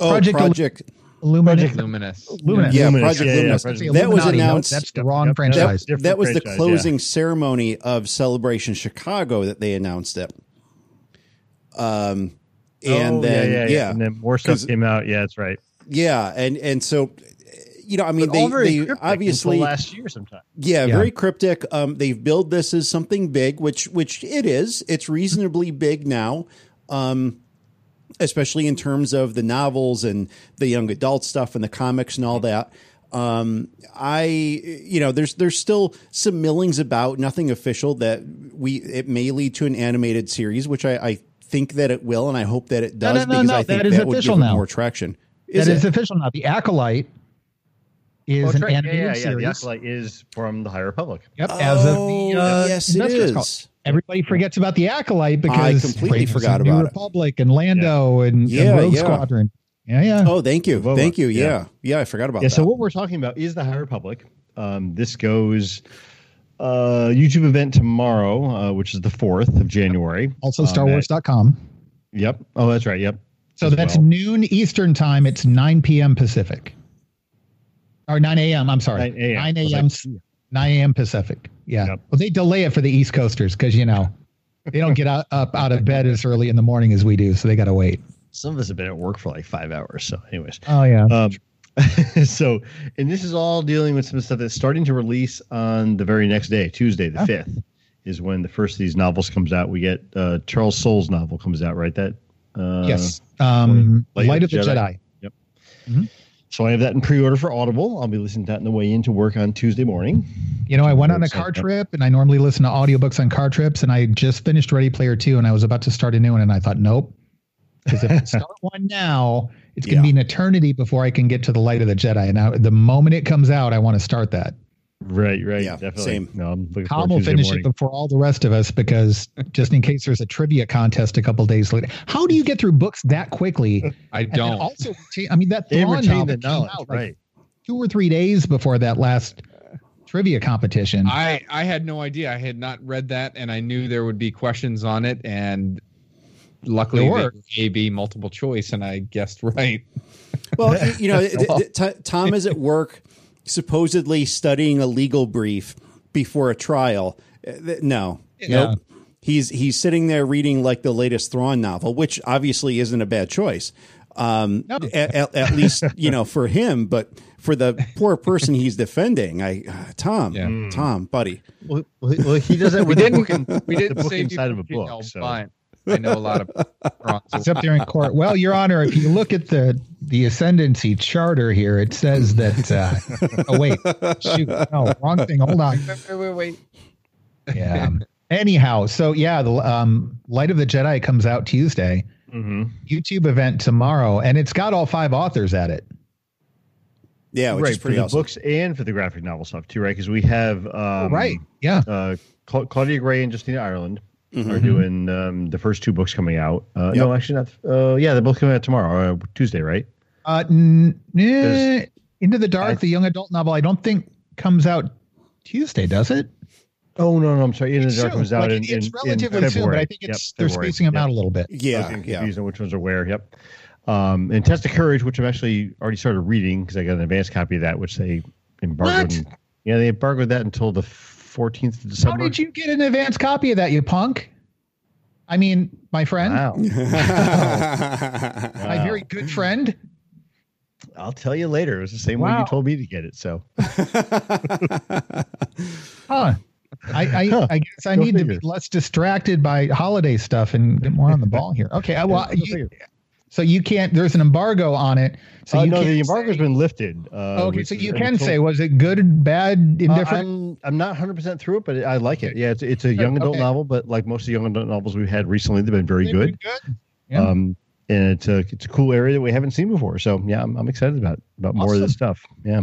Oh, Project Project. Illuminate. Luminous. Luminous. Yeah, Luminous, Project yeah, yeah, Luminous. Project That was announced. That's the wrong yep, franchise. Different that was the franchise, closing ceremony of Celebration Chicago that they announced it. Um, and Oh, then yeah, yeah, and then more stuff came out. Yeah, that's right. yeah, and and so you know, I mean, But all they, very they obviously last year sometime. Yeah, Yeah. very cryptic. Um, they've billed this as something big, which which it is. It's reasonably big now, um, especially in terms of the novels and the young adult stuff and the comics and all that. Um, I, you know, there's there's still some millings about nothing official that we it may lead to an animated series, which I, I think that it will, and I hope that it does no, no, because no, I think that that, is would official give now. more traction. That Is is it? official now. The Acolyte is Oh, an right. Yeah, animated yeah, yeah. series. The Acolyte is from the High Republic. Yep, as of Oh, the uh, yes, it Investors Call. Everybody forgets about the Acolyte because I completely Rangers of forgot the New about it. Republic and Lando and, Yeah, and Rogue yeah. Squadron. Yeah, yeah. Oh, thank you, Boba, thank you. yeah. Yeah, yeah, I forgot about Yeah. that. So what we're talking about is the High Republic. Um, this goes uh, YouTube event tomorrow, uh, which is the fourth of January. also, um, StarWars.com. Yep. Oh, that's right. Yep. So that's well. noon Eastern time. It's 9 p.m. Pacific. Or 9 a.m. I'm sorry. 9 a.m. 9 a.m. 9 a.m. Pacific. Yeah. Yep. Well, they delay it for the East Coasters because, you know, they don't get out, up out of bed as early in the morning as we do. So they got to wait. Some of us have been at work for like five hours. So, anyways. Oh, yeah. Um, so, and this is all dealing with some stuff that's starting to release on the very next day, Tuesday, the 5th, is when the first of these novels comes out. We get uh, Charles Soule's novel comes out, right? That uh, yes, um, Light, Light of the, Jedi. Jedi. Yep. Mm-hmm. So I have that in pre-order for Audible. I'll be listening to that on the way into work on Tuesday morning. You know, I went on a car trip, and I normally listen to audiobooks on car trips, and I just finished Ready Player Two, and I was about to start a new one, and I thought, nope, because if I start one now, it's going to yeah. be an eternity before I can get to the Light of the Jedi. And now, the moment it comes out, I want to start that. Right, right. Yeah, definitely. Same. No, I'm looking Tom will finish morning. it before all the rest of us because just in case there's a trivia contest a couple days later. How do you get through books that quickly? I don't. Also, I mean that Thrawn novel the knowledge, out like right? Two or three days before that last trivia competition. I I had no idea. I had not read that, and I knew there would be questions on it, and luckily they were A B multiple choice, and I guessed right. Well, you know, Tom is at work supposedly studying a legal brief before a trial. Uh, no, yeah. nope. He's he's sitting there reading like the latest Thrawn novel, which obviously isn't a bad choice. Um, no. at, at, at, least you know for him, but for the poor person he's defending, I uh, Tom, yeah. Tom, buddy. Well, well, he does that. we didn't. we didn't say inside of a book. So. Fine. I know a lot of it's up there in court. Well, Your Honor, if you look at the the ascendancy charter here, it says that. Uh, oh wait, shoot, no, wrong thing. Hold on. Wait, wait, wait. Yeah. Anyhow, so yeah, the um, Light of the Jedi comes out Tuesday. Mm-hmm. YouTube event tomorrow, and it's got all five authors at it. Yeah, which right, is pretty for the awesome. books and for the graphic novel stuff too, right? Because we have um, oh, right, yeah, uh, Claudia Gray and Justina Ireland mm-hmm. are doing um, the first two books coming out. Uh, yep. No, actually not. Uh, yeah, they're both coming out tomorrow, uh, Tuesday, right? Uh, n- n- Into the Dark, I, the young adult novel, I don't think comes out Tuesday, does it? Oh no, no, I'm sorry. Into the Dark comes out like, in, it's in, relatively in soon, but I think it's yep, they're spacing them yep. out a little bit. Yeah, yeah. On which ones are where? Yep. Um, and Test of Courage, which I've actually already started reading because I got an advanced copy of that, which they embargoed. And, yeah, they embargoed that until the 14th of December. How did you get an advanced copy of that, you punk? I mean, my friend. Wow. my very good friend. I'll tell you later. It was the same wow. way you told me to get it. So, huh. I, I, huh. I guess I Go need figure. to be less distracted by holiday stuff and get more on the ball here. Okay. Uh, well, you, so you can't. There's an embargo on it. So uh, you no, the embargo's say, been lifted. Uh, okay, so you can say, was it good, bad, indifferent? Uh, I'm, I'm not 100 percent through it, but I like it. Yeah, it's it's a young adult okay. novel, but like most of the young adult novels we've had recently, they've been very they've good. Been good. Yeah. Um, and it's a it's a cool area that we haven't seen before. So yeah, I'm, I'm excited about about awesome. more of this stuff. Yeah.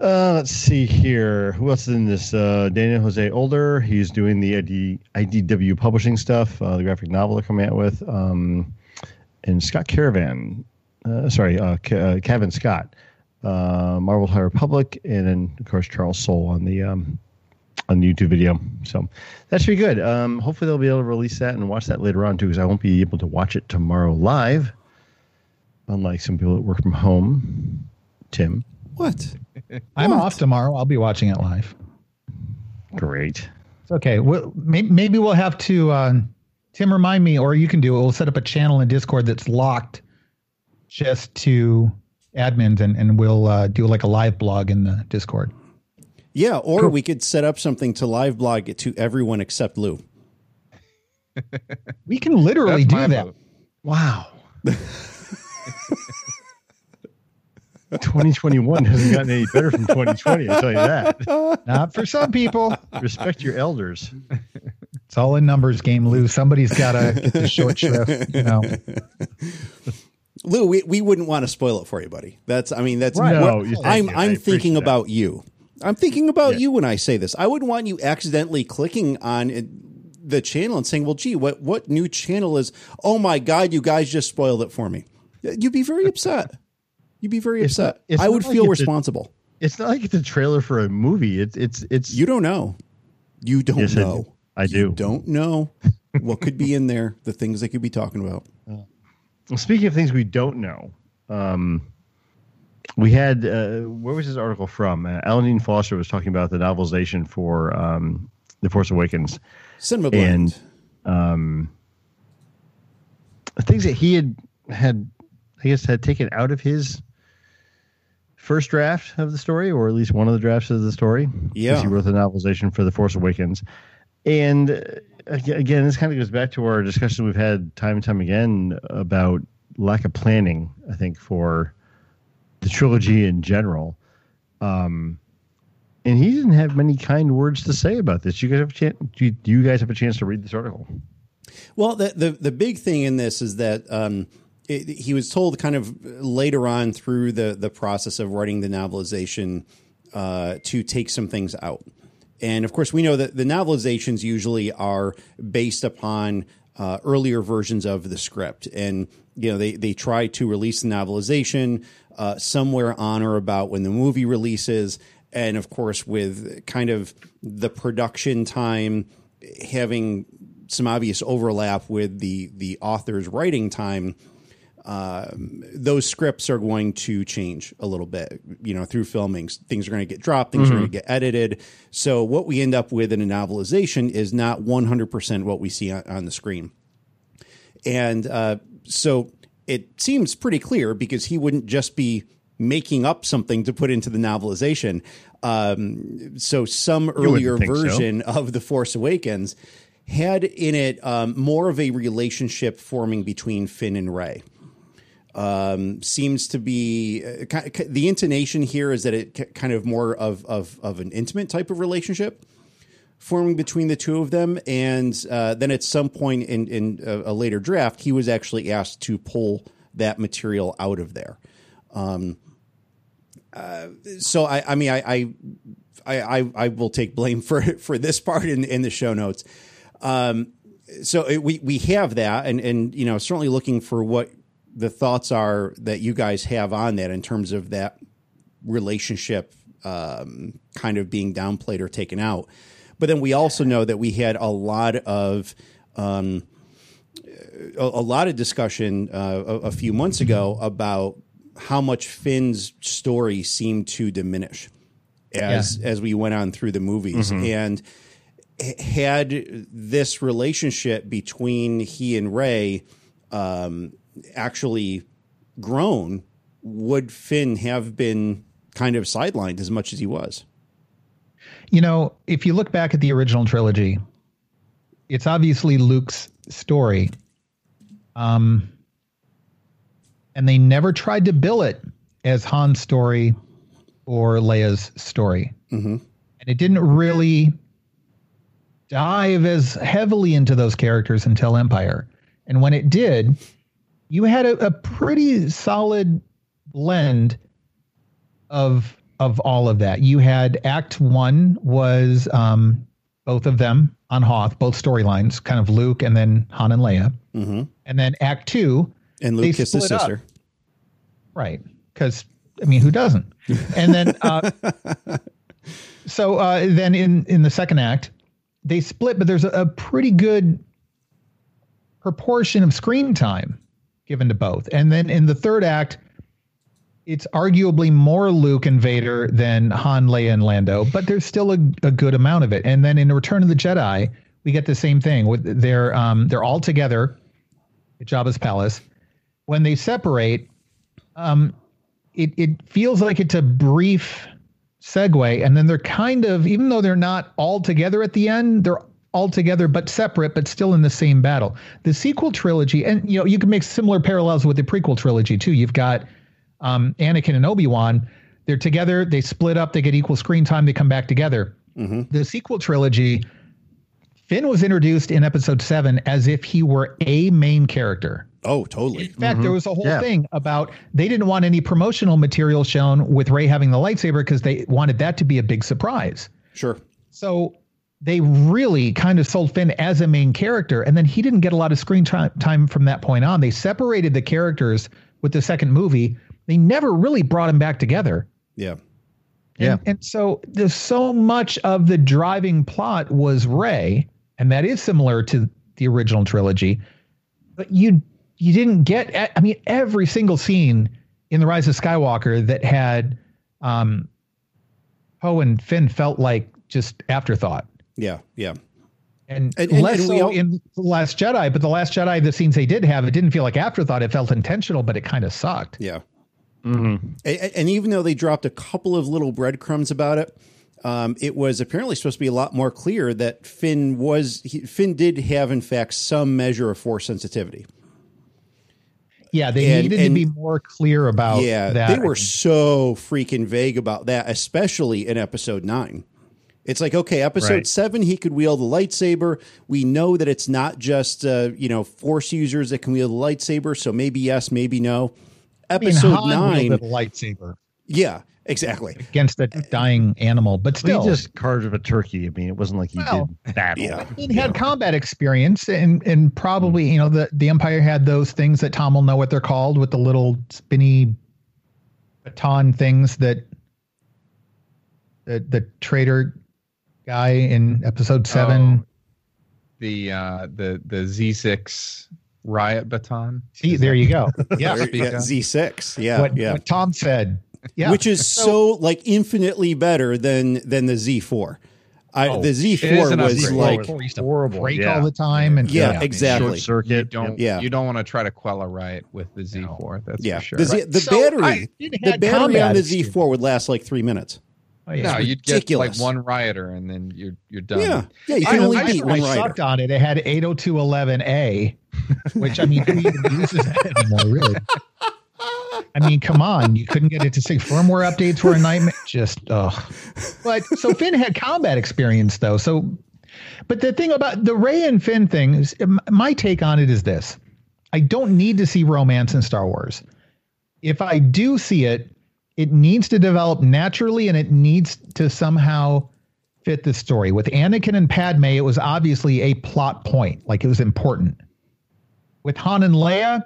Uh, let's see here. Who else is in this? Uh, Daniel Jose Older. He's doing the ID, IDW publishing stuff, uh, the graphic novel they're coming out with. Um, and Scott Cavan, uh, sorry, uh, uh Cavan Scott, uh, Marvel High Republic, and then of course Charles Soule on the um, on the YouTube video. So that should be good. Um, hopefully they'll be able to release that and watch that later on too, because I won't be able to watch it tomorrow live, unlike some people that work from home. Tim, what? I'm what? off tomorrow. I'll be watching it live. Great. It's okay. Well, maybe, maybe we'll have to. Uh, Tim, remind me, or you can do it. We'll set up a channel in Discord that's locked just to admins, and and we'll uh, do like a live blog in the Discord. Yeah, or cool. we could set up something to live blog it to everyone except Lou. we can literally do that. Move. Wow. 2021 hasn't gotten any better from 2020. I tell you that. Not for some people. Respect your elders. It's all in numbers game, Lou. Somebody's got to get the short shrift. You know. Lou, we, we wouldn't want to spoil it for you, buddy. That's I mean that's right. no, I'm I'm thinking about you. I'm thinking about yeah. you when I say this. I wouldn't want you accidentally clicking on uh, the channel and saying, "Well, gee, what what new channel is? Oh my god, you guys just spoiled it for me." You'd be very upset. You'd be very it's upset. Not, I would feel like responsible. A, it's not like it's a trailer for a movie. It's it's it's. You don't know. You don't yes, know. I do. I do. You don't know what could be in there. The things they could be talking about. Uh, speaking of things we don't know, um, we had uh, where was this article from? Uh, Alan Dean Foster was talking about the novelization for um, The Force Awakens. Cinema Blend. And um, things that he had had, I guess, had taken out of his first draft of the story, or at least one of the drafts of the story. Yeah, he wrote the novelization for The Force Awakens, and uh, again, this kind of goes back to our discussion we've had time and time again about lack of planning. I think for the trilogy in general. Um, and he didn't have many kind words to say about this. You guys have a chance. Do you, do you guys have a chance to read this article? Well, the the, the big thing in this is that um, it, he was told kind of later on through the the process of writing the novelization uh, to take some things out. And of course, we know that the novelizations usually are based upon uh, earlier versions of the script, and you know they they try to release the novelization uh, somewhere on or about when the movie releases, and of course with kind of the production time having some obvious overlap with the the author's writing time. Uh, those scripts are going to change a little bit, you know, through filming. Things are going to get dropped, things mm-hmm. are going to get edited. So, what we end up with in a novelization is not 100% what we see on, on the screen. And uh, so, it seems pretty clear because he wouldn't just be making up something to put into the novelization. Um, so some earlier version so. of The Force Awakens had in it um, more of a relationship forming between Finn and Rey. Um, seems to be uh, the intonation here is that it kind of more of, of, of an intimate type of relationship forming between the two of them. And uh, then at some point in, in a, a, later draft, he was actually asked to pull that material out of there. Um, uh, so I, I mean, I, I, I, I will take blame for for this part in, in the show notes. Um, so it, we we have that, and and you know certainly looking for what the thoughts are that you guys have on that in terms of that relationship um, kind of being downplayed or taken out. But then we also know that we had a lot of um, a, a, lot of discussion uh, a, a, few months ago about how much Finn's story seemed to diminish as yeah. as we went on through the movies mm-hmm. and had this relationship between he and Rey um, actually grown, would Finn have been kind of sidelined as much as he was? You know, if you look back at the original trilogy, it's obviously Luke's story. Um, and they never tried to bill it as Han's story or Leia's story. Mm-hmm. And it didn't really dive as heavily into those characters until Empire. And when it did, you had a, a pretty solid blend of of all of that. You had Act One was um, both of them on Hoth, both storylines, kind of Luke and then Han and Leia, mm-hmm. and then Act Two, and Luke kissed his sister, up. right? Because I mean, who doesn't? And then, uh, so uh, then in in the second act, they split, but there's a, a pretty good proportion of screen time given to both. And then in the third act, it's arguably more Luke and Vader than Han, Leia, and Lando, but there's still a, a good amount of it. And then in Return of the Jedi, we get the same thing. With they're um, they're all together at Jabba's palace. When they separate, um, it it feels like it's a brief segue, and then they're kind of even though they're not all together at the end, they're all together but separate, but still in the same battle. The sequel trilogy, and you know, you can make similar parallels with the prequel trilogy too. You've got um, Anakin and Obi Wan, they're together, they split up, they get equal screen time, they come back together. Mm-hmm. The sequel trilogy, Finn was introduced in episode seven as if he were a main character. Oh, totally. In fact, mm-hmm. there was a whole yeah. thing about they didn't want any promotional material shown with Rey having the lightsaber because they wanted that to be a big surprise. Sure. So they really kind of sold Finn as a main character, and then he didn't get a lot of screen time from that point on. They separated the characters with the second movie they never really brought him back together. Yeah. Yeah. And so there's so much of the driving plot was Rey, and that is similar to the original trilogy. But you you didn't get. I mean, every single scene in the Rise of Skywalker that had um, Poe and Finn felt like just afterthought. Yeah, yeah. And, and, and less and so all, in the Last Jedi, but the Last Jedi, the scenes they did have, it didn't feel like afterthought. It felt intentional, but it kind of sucked. Yeah. Mm-hmm. And, and, even though they dropped a couple of little breadcrumbs about it, um, it was apparently supposed to be a lot more clear that Finn was he, Finn did have in fact some measure of force sensitivity. Yeah, they and, needed and, to be more clear about yeah, that. They were so freaking vague about that, especially in episode nine. It's like, okay, episode right. seven, he could wield the lightsaber. We know that it's not just, uh, you know, force users that can wield the lightsaber. So maybe yes, maybe no. Episode I mean, nine. The lightsaber. Yeah. Exactly against a dying animal, but still, he just carved a turkey. I mean, it wasn't like he well, did battle. Yeah. He had combat experience, and and probably you know the the Empire had those things that Tom will know what they're called with the little spinny baton things that the the traitor guy in episode seven. Oh, the uh, the the Z six riot baton. See, there you go. Yeah, yeah Z six. Yeah, what, yeah. What Tom said yeah. which is so, so, like infinitely better than than the Z4. I, oh, the Z4 was like horrible, break yeah. all the time, and yeah, yeah exactly. Short circuit. You don't, yeah, you don't want to try to quell a riot with the Z4. That's yeah. for sure. The, Z, the so battery, the battery on the Z4 would last like three minutes. Oh, yeah. No, you'd get like one rioter, and then you're you're done. Yeah, yeah. You can I, only I, beat one I rioter. on it. It had 802.11a, which I mean, who even uses that anymore? Really? I mean, come on, you couldn't get it to say firmware updates were a nightmare. Just, oh. But so Finn had combat experience though. So, but the thing about the Rey and Finn thing is, my take on it is this: I don't need to see romance in Star Wars. If I do see it, it needs to develop naturally, and it needs to somehow fit the story. With Anakin and Padme, it was obviously a plot point, like it was important. With Han and Leia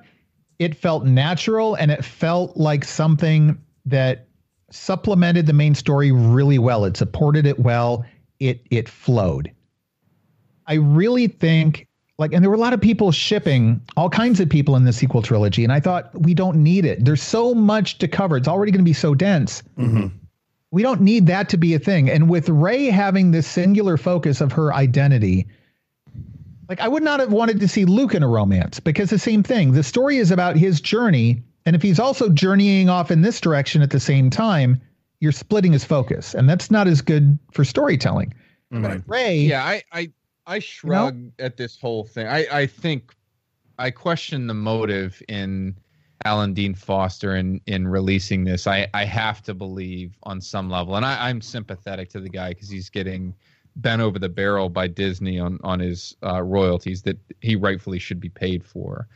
it felt natural and it felt like something that supplemented the main story really well. It supported it well. It it flowed. I really think like and there were a lot of people shipping all kinds of people in the sequel trilogy and I thought we don't need it. There's so much to cover. It's already going to be so dense. Mm-hmm. We don't need that to be a thing. And with Rey having this singular focus of her identity, like I would not have wanted to see Luke in a romance because the same thing. The story is about his journey, and if he's also journeying off in this direction at the same time, you're splitting his focus, and that's not as good for storytelling. Mm-hmm. But Rey, yeah, I I I shrug at this whole thing. I I think I question the motive in Alan Dean Foster in in releasing this. I I have to believe on some level, and I, I'm sympathetic to the guy because he's getting bent over the barrel by Disney on on his uh, royalties that he rightfully should be paid for.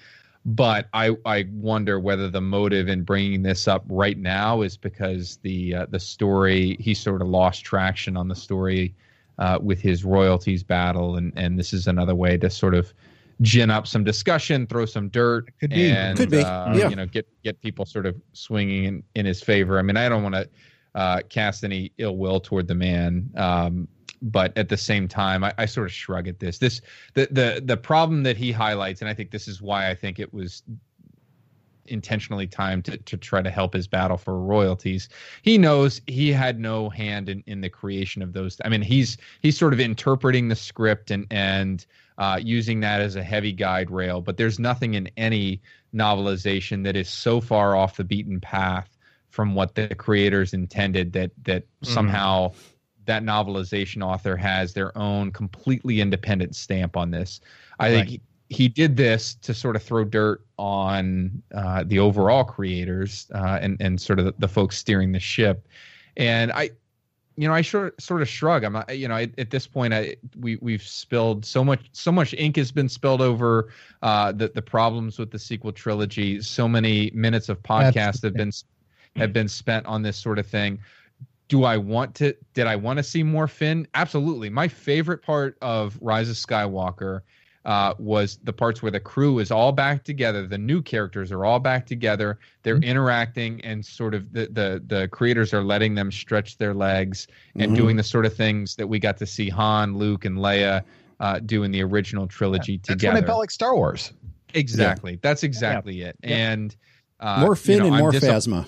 But I I wonder whether the motive in bringing this up right now is because the uh, the story he sort of lost traction on the story uh, with his royalties battle, and and this is another way to sort of gin up some discussion, throw some dirt, could be, and, could be, uh, yeah. you know, get get people sort of swinging in, in his favor. I mean, I don't want to uh, cast any ill will toward the man. Um, but at the same time, I, I, sort of shrug at this. This the the the problem that he highlights, and I think this is why I think it was intentionally timed to, to try to help his battle for royalties. He knows he had no hand in, in the creation of those. I mean, he's he's sort of interpreting the script and and uh, using that as a heavy guide rail. But there's nothing in any novelization that is so far off the beaten path from what the creators intended that that mm-hmm. somehow that novelization author has their own completely independent stamp on this. I right. think he, did this to sort of throw dirt on uh, the overall creators uh, and and sort of the, the, folks steering the ship. And I, you know, I sort sort of shrug. I'm, you know, I, at this point, I we we've spilled so much so much ink has been spilled over uh, the the problems with the sequel trilogy. So many minutes of podcast have been have been spent on this sort of thing do I want to? Did I want to see more Finn? Absolutely. My favorite part of Rise of Skywalker uh, was the parts where the crew is all back together. The new characters are all back together. They're mm-hmm. interacting, and sort of the, the the creators are letting them stretch their legs and mm-hmm. doing the sort of things that we got to see Han, Luke, and Leia uh, do in the original trilogy yeah, together. That's when it felt like Star Wars. Exactly. Yeah. That's exactly yeah. it. Yeah. And uh, more Finn you know, and more dis- Phasma.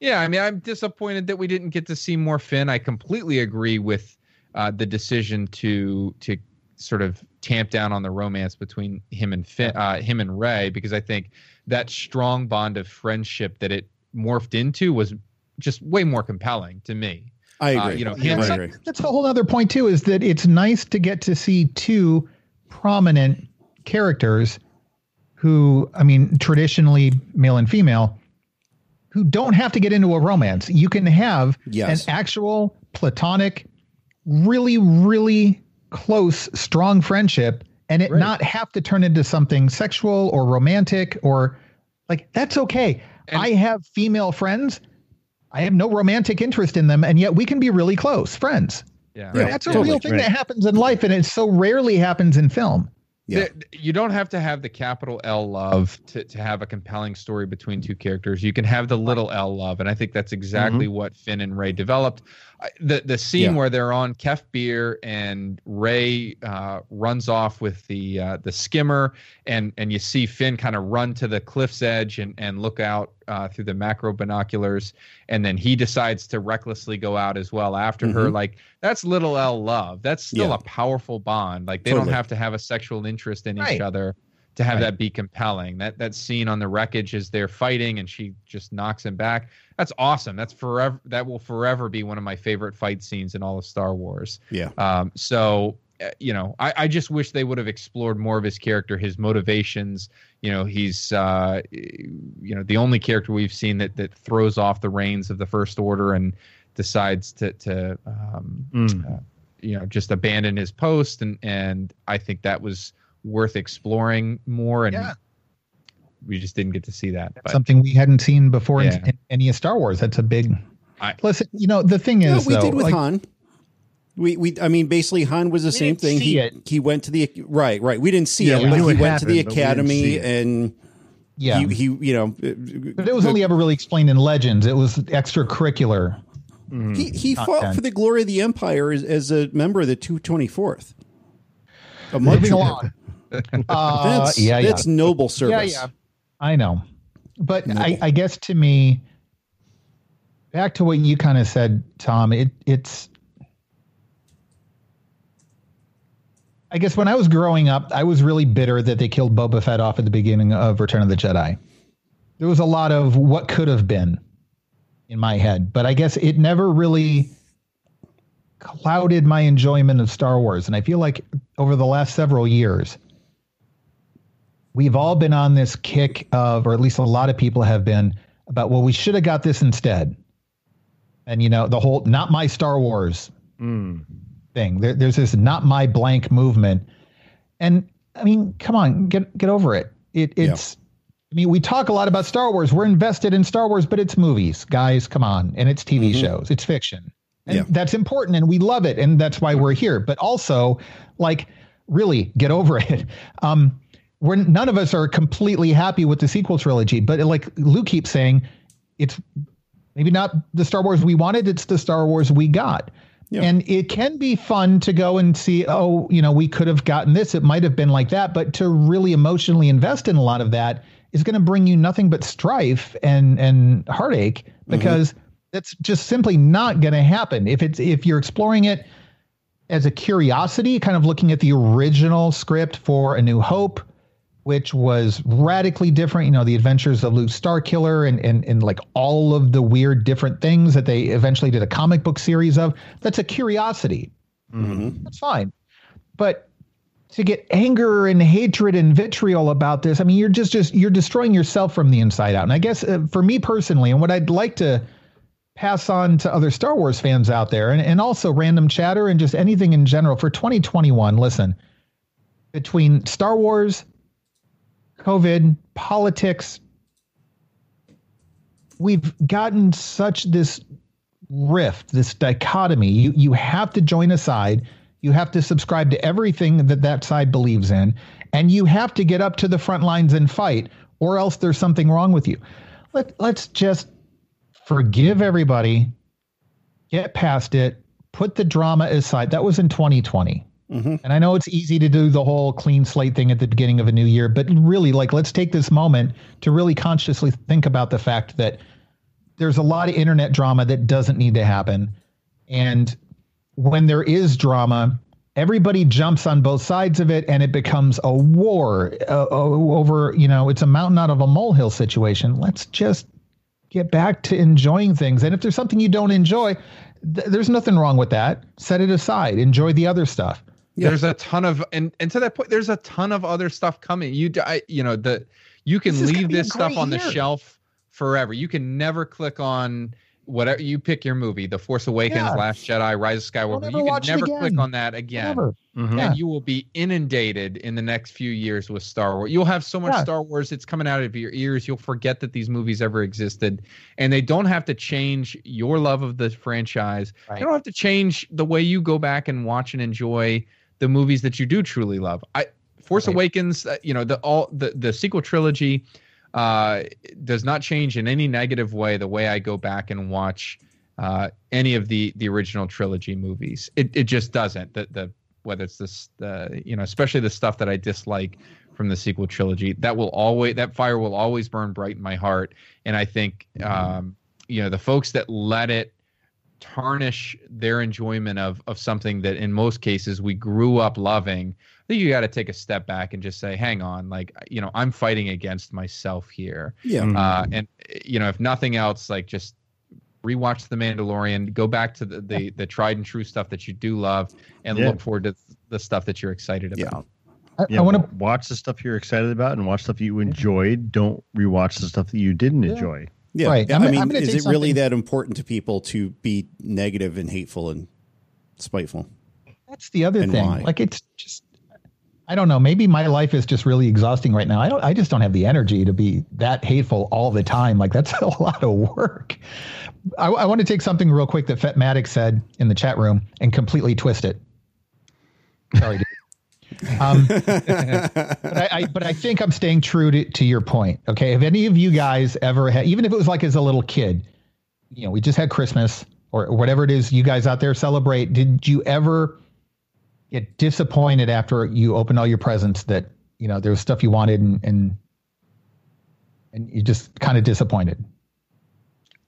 Yeah, I mean, I'm disappointed that we didn't get to see more Finn. I completely agree with uh, the decision to to sort of tamp down on the romance between him and Finn, uh, him and Rey, because I think that strong bond of friendship that it morphed into was just way more compelling to me. I uh, agree. Uh, you know, him, I agree. That's a whole other point too. Is that it's nice to get to see two prominent characters who, I mean, traditionally male and female, who don't have to get into a romance. You can have yes. an actual platonic, really, really close, strong friendship and it right. not have to turn into something sexual or romantic or like that's okay. And I have female friends. I have no romantic interest in them, and yet we can be really close friends. Yeah, right. that's a totally. real thing right. that happens in life, and it so rarely happens in film. Yeah. you don't have to have the capital L love to, to have a compelling story between two characters. You can have the little L love, and I think that's exactly mm-hmm. what Finn and Rey developed. The the scene yeah. where they're on Kef Bir and Rey uh, runs off with the uh, the skimmer, and and you see Finn kind of run to the cliff's edge and and look out uh, through the macro binoculars, and then he decides to recklessly go out as well after mm-hmm. her. Like that's little L love. That's still yeah. a powerful bond. Like they totally. don't have to have a sexual interest in right. each other to have right. that be compelling. That that scene on the wreckage as they're fighting and she just knocks him back. That's awesome. That's forever. That will forever be one of my favorite fight scenes in all of Star Wars. Yeah. Um. So uh, you know, I, I just wish they would have explored more of his character, his motivations. You know, he's uh, you know the only character we've seen that that throws off the reins of the First Order and decides to to um, mm. uh, you know just abandon his post, and and I think that was worth exploring more. And yeah. we just didn't get to see that. But, Something we hadn't seen before yeah. in, in, any of Star Wars. That's a big. I, Listen, you know the thing is, we though, did with like, Han. We, we I mean basically Han was the we same thing. He it. he went to the right right. We didn't see yeah, it, but he went happened, to the academy and yeah he, he you know. But it was the, only ever really explained in Legends. It was extracurricular. Mm, he he fought for the glory of the Empire as, as a member of the two twenty fourth. Moving along. uh, that's, yeah, that's yeah. noble service. Yeah, yeah. I know, but I, I guess to me, back to what you kind of said, Tom. It it's I guess when I was growing up, I was really bitter that they killed Boba Fett off at the beginning of Return of the Jedi. There was a lot of what could have been in my head, but I guess it never really clouded my enjoyment of Star Wars. And I feel like over the last several years, we've all been on this kick of, or at least a lot of people have been, about, well, we should have got this instead. And, you know, the whole not my Star Wars. Mm thing. There, there's this not my blank movement, and I mean, come on, get get over it. It it's. Yeah. I mean, we talk a lot about Star Wars. We're invested in Star Wars, but it's movies, guys. Come on, and it's TV mm-hmm. shows. It's fiction, and yeah. that's important, and we love it, and that's why we're here. But also, like, really, get over it. Um, we're none of us are completely happy with the sequel trilogy, but like Luke keeps saying, it's maybe not the Star Wars we wanted. It's the Star Wars we got. Yeah. And it can be fun to go and see, oh, you know, we could have gotten this. It might have been like that. But to really emotionally invest in a lot of that is going to bring you nothing but strife and and heartache mm-hmm. because mm-hmm. that's just simply not going to happen. If it's if you're exploring it as a curiosity, kind of looking at the original script for A New Hope, which was radically different. You know, the adventures of Luke Starkiller and, and, and like all of the weird different things that they eventually did a comic book series of. That's a curiosity. Mm-hmm. That's fine. But to get anger and hatred and vitriol about this, I mean, you're just, just, you're destroying yourself from the inside out. And I guess uh, for me personally, and what I'd like to pass on to other Star Wars fans out there and, and also random chatter and just anything in general for 2021, listen, between Star Wars, COVID, politics, we've gotten such this rift, this dichotomy. You you have to join a side. You have to subscribe to everything that that side believes in, and you have to get up to the front lines and fight, or else there's something wrong with you. Let let's just forgive everybody, get past it, put the drama aside. That was in 2020. Mm-hmm. And I know it's easy to do the whole clean slate thing at the beginning of a new year, but really, like, let's take this moment to really consciously think about the fact that there's a lot of internet drama that doesn't need to happen. And when there is drama, everybody jumps on both sides of it and it becomes a war uh, over, you know, it's a mountain out of a molehill situation. Let's just get back to enjoying things. And if there's something you don't enjoy, th- there's nothing wrong with that. Set it aside. Enjoy the other stuff. Yeah. There's a ton of and and to that point, there's a ton of other stuff coming. You I, you know the you can this leave this stuff on year. the shelf forever. You can never click on whatever you pick your movie, The Force Awakens, yeah. Last Jedi, Rise of Skywalker. You can never click on that again. Mm-hmm. And you will be inundated in the next few years with Star Wars. You'll have so much yeah. Star Wars, it's coming out of your ears. You'll forget that these movies ever existed. And they don't have to change your love of the franchise. Right. They don't have to change the way you go back and watch and enjoy the movies that you do truly love. I Force right. Awakens, uh, you know, the all the the sequel trilogy uh, does not change in any negative way the way I go back and watch uh, any of the the original trilogy movies. It it just doesn't. The the whether it's this the you know especially the stuff that I dislike from the sequel trilogy that will always that fire will always burn bright in my heart. And I think um, you know the folks that let it tarnish their enjoyment of of something that in most cases we grew up loving i think you got to take a step back and just say, hang on, like, you know, I'm fighting against myself here. Yeah. Uh, and, you know, if nothing else, like just rewatch The Mandalorian, go back to the, the, the tried and true stuff that you do love and yeah. look forward to the stuff that you're excited about. I, yeah, I want to watch the stuff you're excited about and watch stuff you enjoyed. Don't rewatch the stuff that you didn't yeah. enjoy. Yeah. Right. I mean, is it really that important to people to be negative and hateful and spiteful? That's the other and thing. Why? Like it's just I don't know. Maybe my life is just really exhausting right now. I don't. I just don't have the energy to be that hateful all the time. Like that's a lot of work. I, I want to take something real quick that Fetmatic said in the chat room and completely twist it. Sorry. Um, but I, I, but I think I'm staying true to, to your point. Okay. Have any of you guys ever had, even if it was like as a little kid, you know, we just had Christmas or whatever it is you guys out there celebrate. Did you ever get disappointed after you open all your presents that you know there was stuff you wanted and and, and you just kind of disappointed.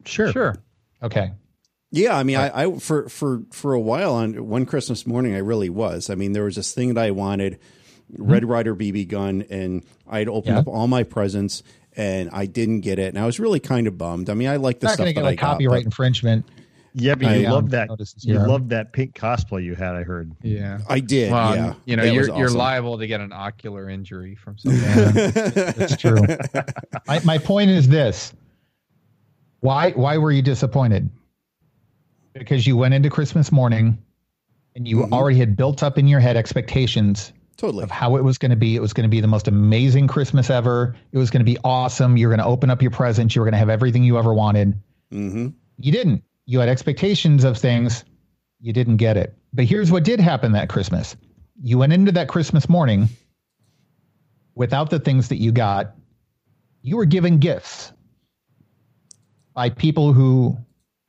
Sure. Sure. Okay. Yeah, I mean, I, I for for for a while on one Christmas morning, I really was. I mean, there was this thing that I wanted, mm-hmm. Red Ryder BB gun, and I'd opened yeah. up all my presents, and I didn't get it, and I was really kind of bummed. I mean, I like the Not stuff that get, like, I copyright infringement. Yeah, but you love that. You love that pink cosplay you had. I heard. Yeah, I did. Well, yeah, you know, that you're awesome. you're liable to get an ocular injury from something. That's true. my, my point is this: why why were you disappointed? Because you went into Christmas morning, and you mm-hmm. already had built up in your head expectations totally of how it was going to be. It was going to be the most amazing Christmas ever. It was going to be awesome. You're going to open up your presents. You were going to have everything you ever wanted. Mm-hmm. You didn't you had expectations of things, you didn't get it. But here's what did happen that Christmas you went into that Christmas morning without the things that you got, you were given gifts by people who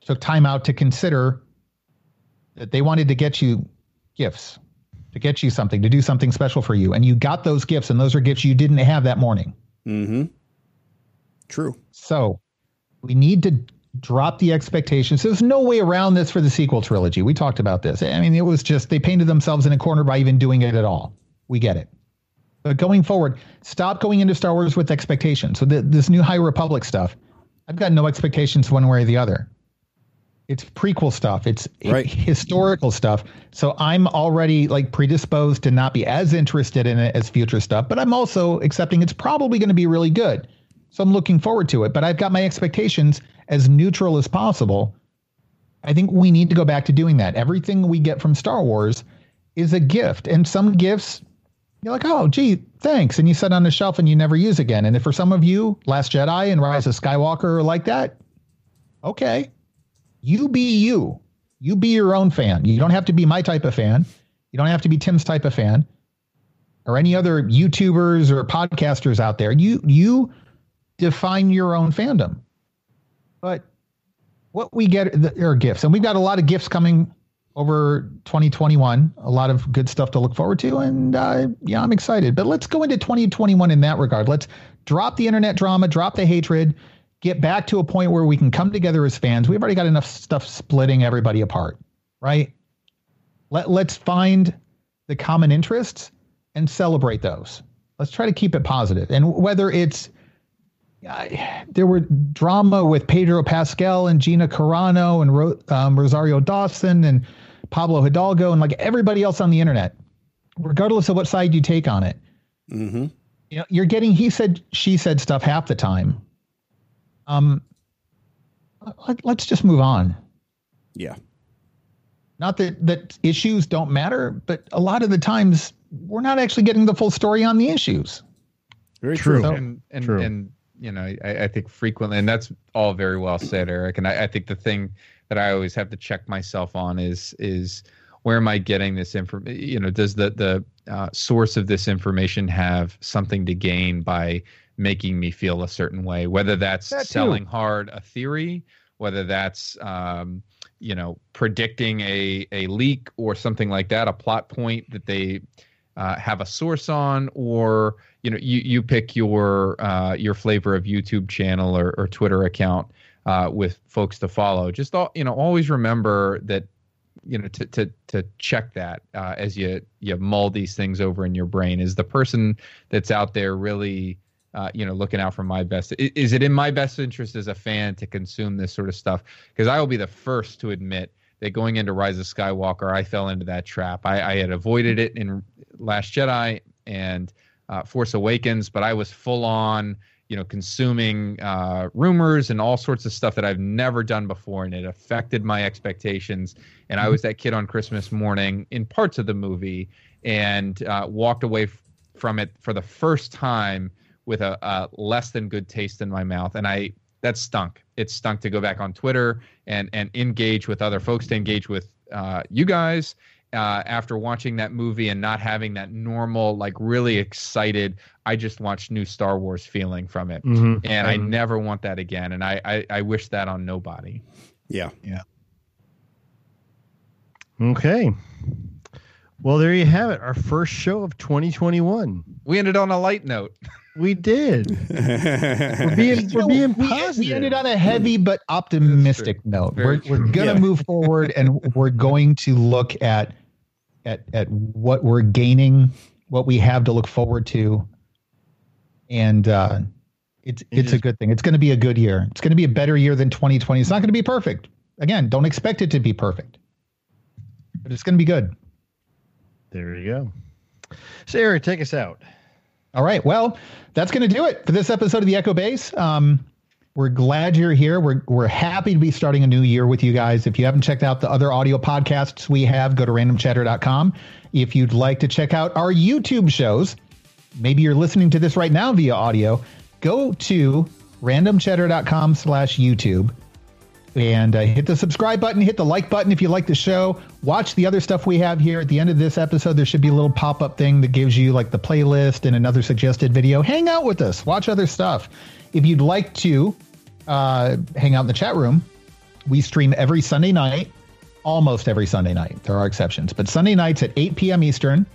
took time out to consider that they wanted to get you gifts, to get you something, to do something special for you. And you got those gifts, and those are gifts you didn't have that morning. Mm-hmm. True. So we need to drop the expectations. There's no way around this for the sequel trilogy. We talked about this. I mean, it was just they painted themselves in a corner by even doing it at all. We get it. But going forward, stop going into Star Wars with expectations. So the, this new High Republic stuff, I've got no expectations one way or the other. It's prequel stuff. It's right. historical stuff. So I'm already like predisposed to not be as interested in it as future stuff, but I'm also accepting it's probably going to be really good. So I'm looking forward to it, but I've got my expectations as neutral as possible. I think we need to go back to doing that. Everything we get from Star Wars is a gift, and some gifts you're like, oh, gee, thanks, and you set on the shelf and you never use again. And if for some of you, Last Jedi and Rise of Skywalker are like that, okay, you be you. You be your own fan. You don't have to be my type of fan. You don't have to be Tim's type of fan, or any other YouTubers or podcasters out there. You you define your own fandom. But what we get are gifts, and we've got a lot of gifts coming over 2021. A lot of good stuff to look forward to, and uh, yeah, I'm excited. But let's go into 2021 in that regard. Let's drop the internet drama, drop the hatred, get back to a point where we can come together as fans. We've already got enough stuff splitting everybody apart, right? Let Let's find the common interests and celebrate those. Let's try to keep it positive. And whether it's there were drama with Pedro Pascal and Gina Carano and Ro, um, Rosario Dawson and Pablo Hidalgo and like everybody else on the internet, regardless of what side you take on it. Mm-hmm. You know, you're getting he said, she said stuff half the time. Um, let, let's just move on. Yeah. Not that that issues don't matter, but a lot of the times we're not actually getting the full story on the issues. Very true. So, and and, true. and you know, I, I, think frequently, and that's all very well said, Eric. And I, I, think the thing that I always have to check myself on is is where am I getting this information? You know, does the the uh, source of this information have something to gain by making me feel a certain way? Whether that's that selling hard a theory, whether that's um, you know predicting a a leak or something like that, a plot point that they uh, have a source on, or you know you you pick your uh, your flavor of YouTube channel or, or Twitter account uh, with folks to follow. Just all, you know, always remember that you know to to to check that uh, as you you mull these things over in your brain. Is the person that's out there really uh, you know looking out for my best? Is, is it in my best interest as a fan to consume this sort of stuff? Because I will be the first to admit that going into Rise of Skywalker, I fell into that trap. I, I had avoided it in Last Jedi and uh, Force Awakens, but I was full on, you know, consuming uh, rumors and all sorts of stuff that I've never done before, and it affected my expectations. And I was that kid on Christmas morning in parts of the movie, and uh, walked away f- from it for the first time with a, a less than good taste in my mouth, and I that stunk. It stunk to go back on Twitter and and engage with other folks, to engage with uh, you guys, uh, after watching that movie and not having that normal, like really excited, I just watched new Star Wars feeling from it. Mm-hmm. And mm-hmm. I never want that again. And I, I, I wish that on nobody. Yeah. Yeah. Okay. Well, there you have it. Our first show of 2021. We ended on a light note. We did. we're being, we're being positive. We, we, ended on a heavy but optimistic note. We're, we're going to yeah. move forward and we're going to look at at at what we're gaining, what we have to look forward to, and uh, it's it's just, a good thing. It's going to be a good year. It's going to be a better year than 2020. It's not going to be perfect. Again, don't expect it to be perfect, but it's going to be good. There you go. Sarah, take us out. All right. Well, that's going to do it for this episode of the Echo Base. Um, we're glad you're here. We're we're happy to be starting a new year with you guys. If you haven't checked out the other audio podcasts we have, go to randomchatter.com. If you'd like to check out our YouTube shows, maybe you're listening to this right now via audio, go to randomchatter.com slash YouTube and uh, hit the subscribe button, hit the like button if you like the show. Watch the other stuff we have here. At the end of this episode, there should be a little pop up thing that gives you like the playlist and another suggested video. Hang out with us, watch other stuff. If you'd like to uh, hang out in the chat room, we stream every Sunday night, almost every Sunday night. There are exceptions, but Sunday nights at 8 p.m. Eastern.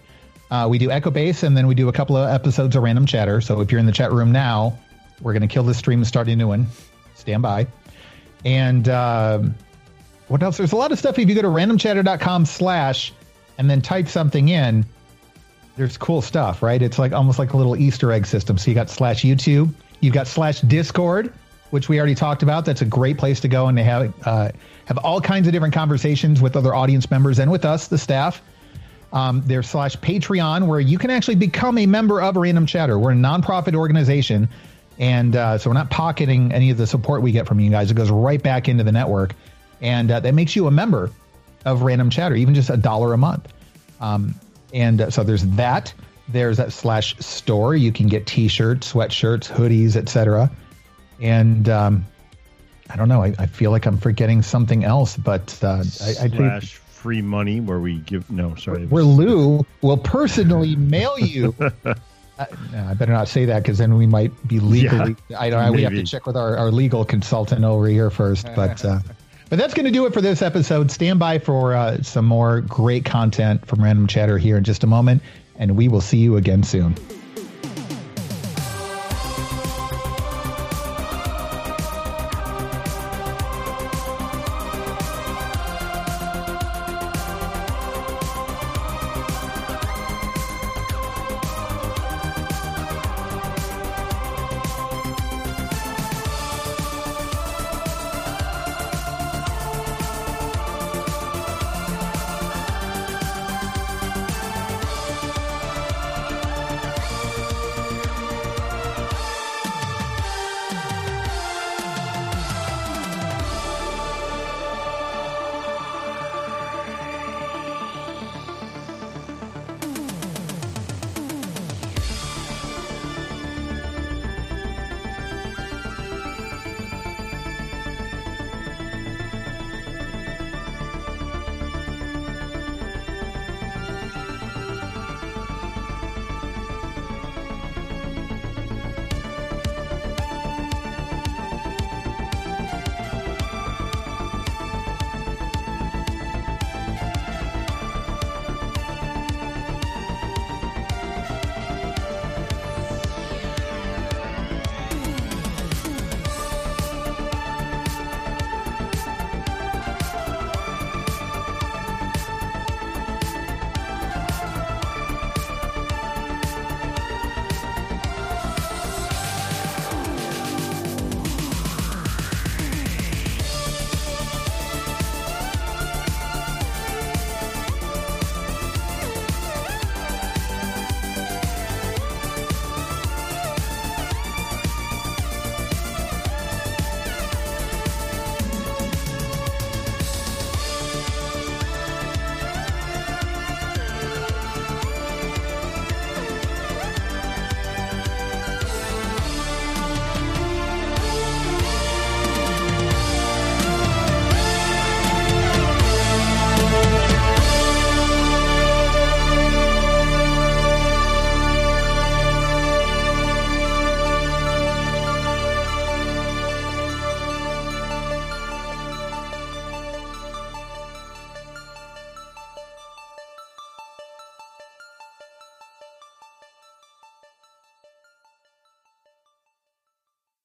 Uh, we do Echo Base, and then we do a couple of episodes of Random Chatter. So if you're in the chat room now, we're going to kill this stream and start a new one. Stand by. And um, what else? There's a lot of stuff. If you go to randomchatter.com slash and then type something in, there's cool stuff, right? It's like almost like a little Easter egg system. So you got slash YouTube, you've got slash Discord, which we already talked about. That's a great place to go, and they have uh, have all kinds of different conversations with other audience members and with us, the staff. Um, there's slash Patreon, where you can actually become a member of Random Chatter. We're a nonprofit organization and uh, so we're not pocketing any of the support we get from you guys. It goes right back into the network. And uh, that makes you a member of Random Chatter, even just a dollar a month. Um, and uh, so there's that. There's that slash store. You can get t-shirts, sweatshirts, hoodies, etc. And um, I don't know. I, I, feel like I'm forgetting something else, but uh, I, I think free money where we give no sorry where Lou will personally mail you I, I better not say that because then we might be legally. Yeah, I don't. know. We have to check with our, our legal consultant over here first. But uh, But that's going to do it for this episode. Stand by for uh, some more great content from Random Chatter here in just a moment, and we will see you again soon.